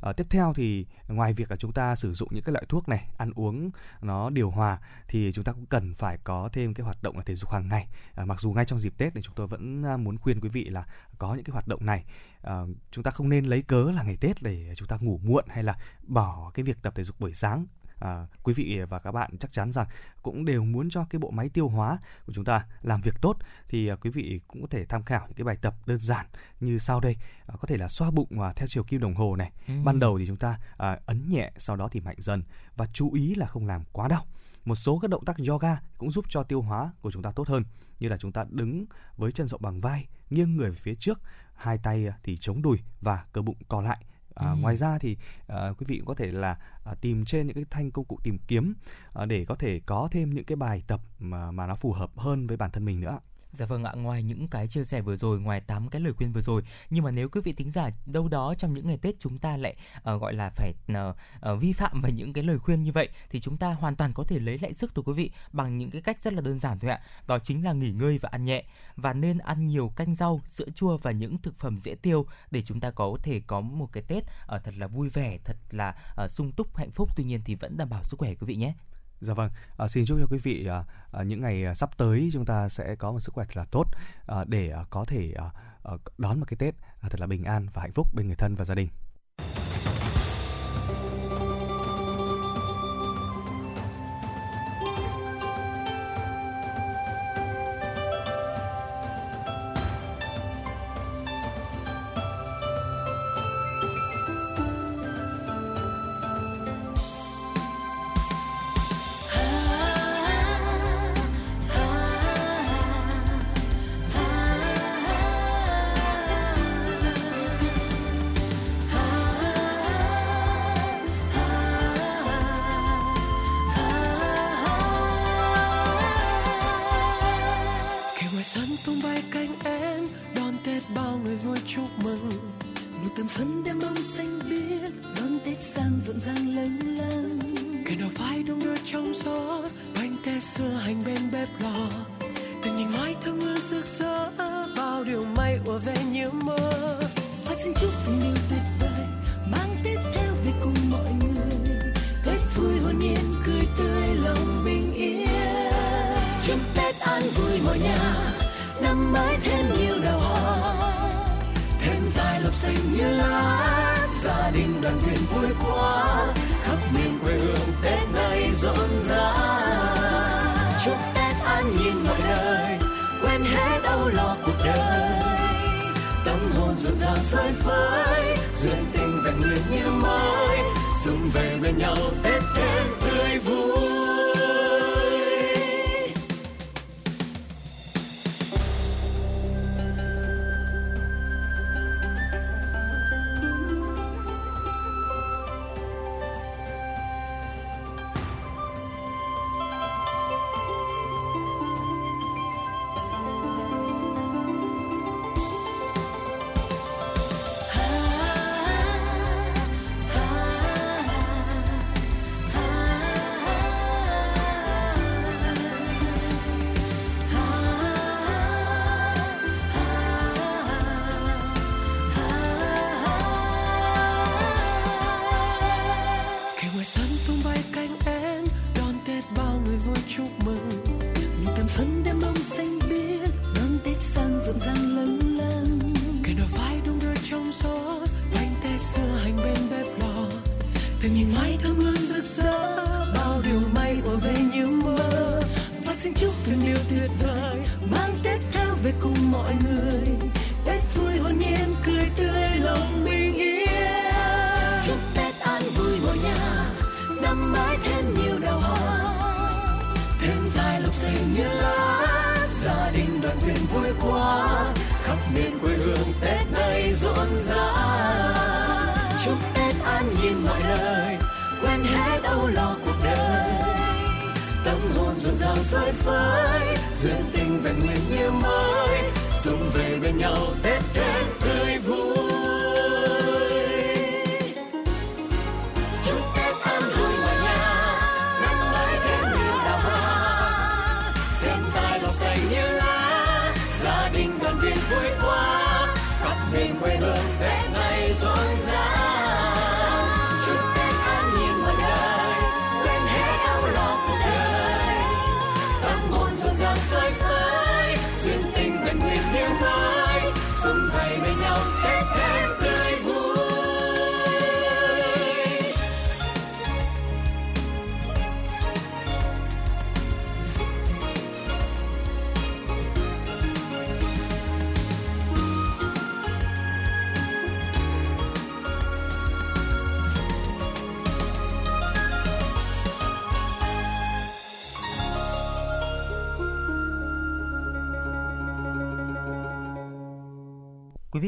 À, tiếp theo thì ngoài việc là chúng ta sử dụng những cái loại thuốc này ăn uống nó điều hòa thì chúng ta cũng cần phải có thêm cái hoạt động là thể dục hàng ngày. À, mặc dù ngay trong dịp tết thì chúng tôi vẫn muốn khuyên quý vị là có những cái hoạt động này. À, chúng ta không nên lấy cớ là ngày tết để chúng ta ngủ muộn hay là bỏ cái việc tập thể dục buổi sáng à, quý vị và các bạn chắc chắn rằng cũng đều muốn cho cái bộ máy tiêu hóa của chúng ta làm việc tốt. Thì à, quý vị cũng có thể tham khảo những cái bài tập đơn giản như sau đây. À, có thể là xoa bụng à, theo chiều kim đồng hồ này. Ừ. ban đầu thì chúng ta à, ấn nhẹ sau đó thì mạnh dần. Và chú ý là không làm quá đau. Một số các động tác yoga cũng giúp cho tiêu hóa của chúng ta tốt hơn. Như là chúng ta đứng với chân rộng bằng vai nghiêng người về phía trước hai tay thì chống đùi và cơ bụng co lại À, Ừ. Ngoài ra thì à, quý vị cũng có thể là à, tìm trên những cái thanh công cụ tìm kiếm à, để có thể có thêm những cái bài tập mà mà nó phù hợp hơn với bản thân mình nữa. Dạ vâng ạ, ngoài những cái chia sẻ vừa rồi, ngoài 8 cái lời khuyên vừa rồi, nhưng mà nếu quý vị thính giả đâu đó trong những ngày Tết chúng ta lại uh, gọi là phải uh, uh, vi phạm vào những cái lời khuyên như vậy thì chúng ta hoàn toàn có thể lấy lại sức từ quý vị bằng những cái cách rất là đơn giản thôi ạ. Đó chính là nghỉ ngơi và ăn nhẹ và nên ăn nhiều canh rau, sữa chua và những thực phẩm dễ tiêu để chúng ta có thể có một cái Tết uh, thật là vui vẻ, thật là uh, sung túc hạnh phúc tuy nhiên thì vẫn đảm bảo sức khỏe quý vị nhé. Dạ vâng, à, xin chúc cho quý vị à, à, những ngày à, sắp tới chúng ta sẽ có một sức khỏe thật là tốt à, để à, có thể à, à, đón một cái Tết à, thật là bình an và hạnh phúc bên người thân và gia đình.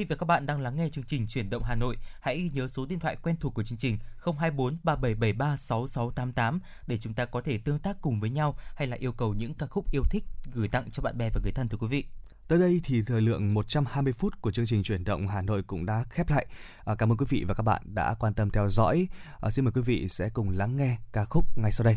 Và các bạn đang lắng nghe chương trình Chuyển động Hà Nội. Hãy nhớ số điện thoại quen thuộc của chương trình 024 3773 6688 để chúng ta có thể tương tác cùng với nhau hay là yêu cầu những ca khúc yêu thích gửi tặng cho bạn bè và người thân thưa quý vị. Tới đây thì thời lượng 120 phút của chương trình chuyển động Hà Nội cũng đã khép lại. À, cảm ơn quý vị và các bạn đã quan tâm theo dõi. À, xin mời quý vị sẽ cùng lắng nghe ca khúc ngay sau đây.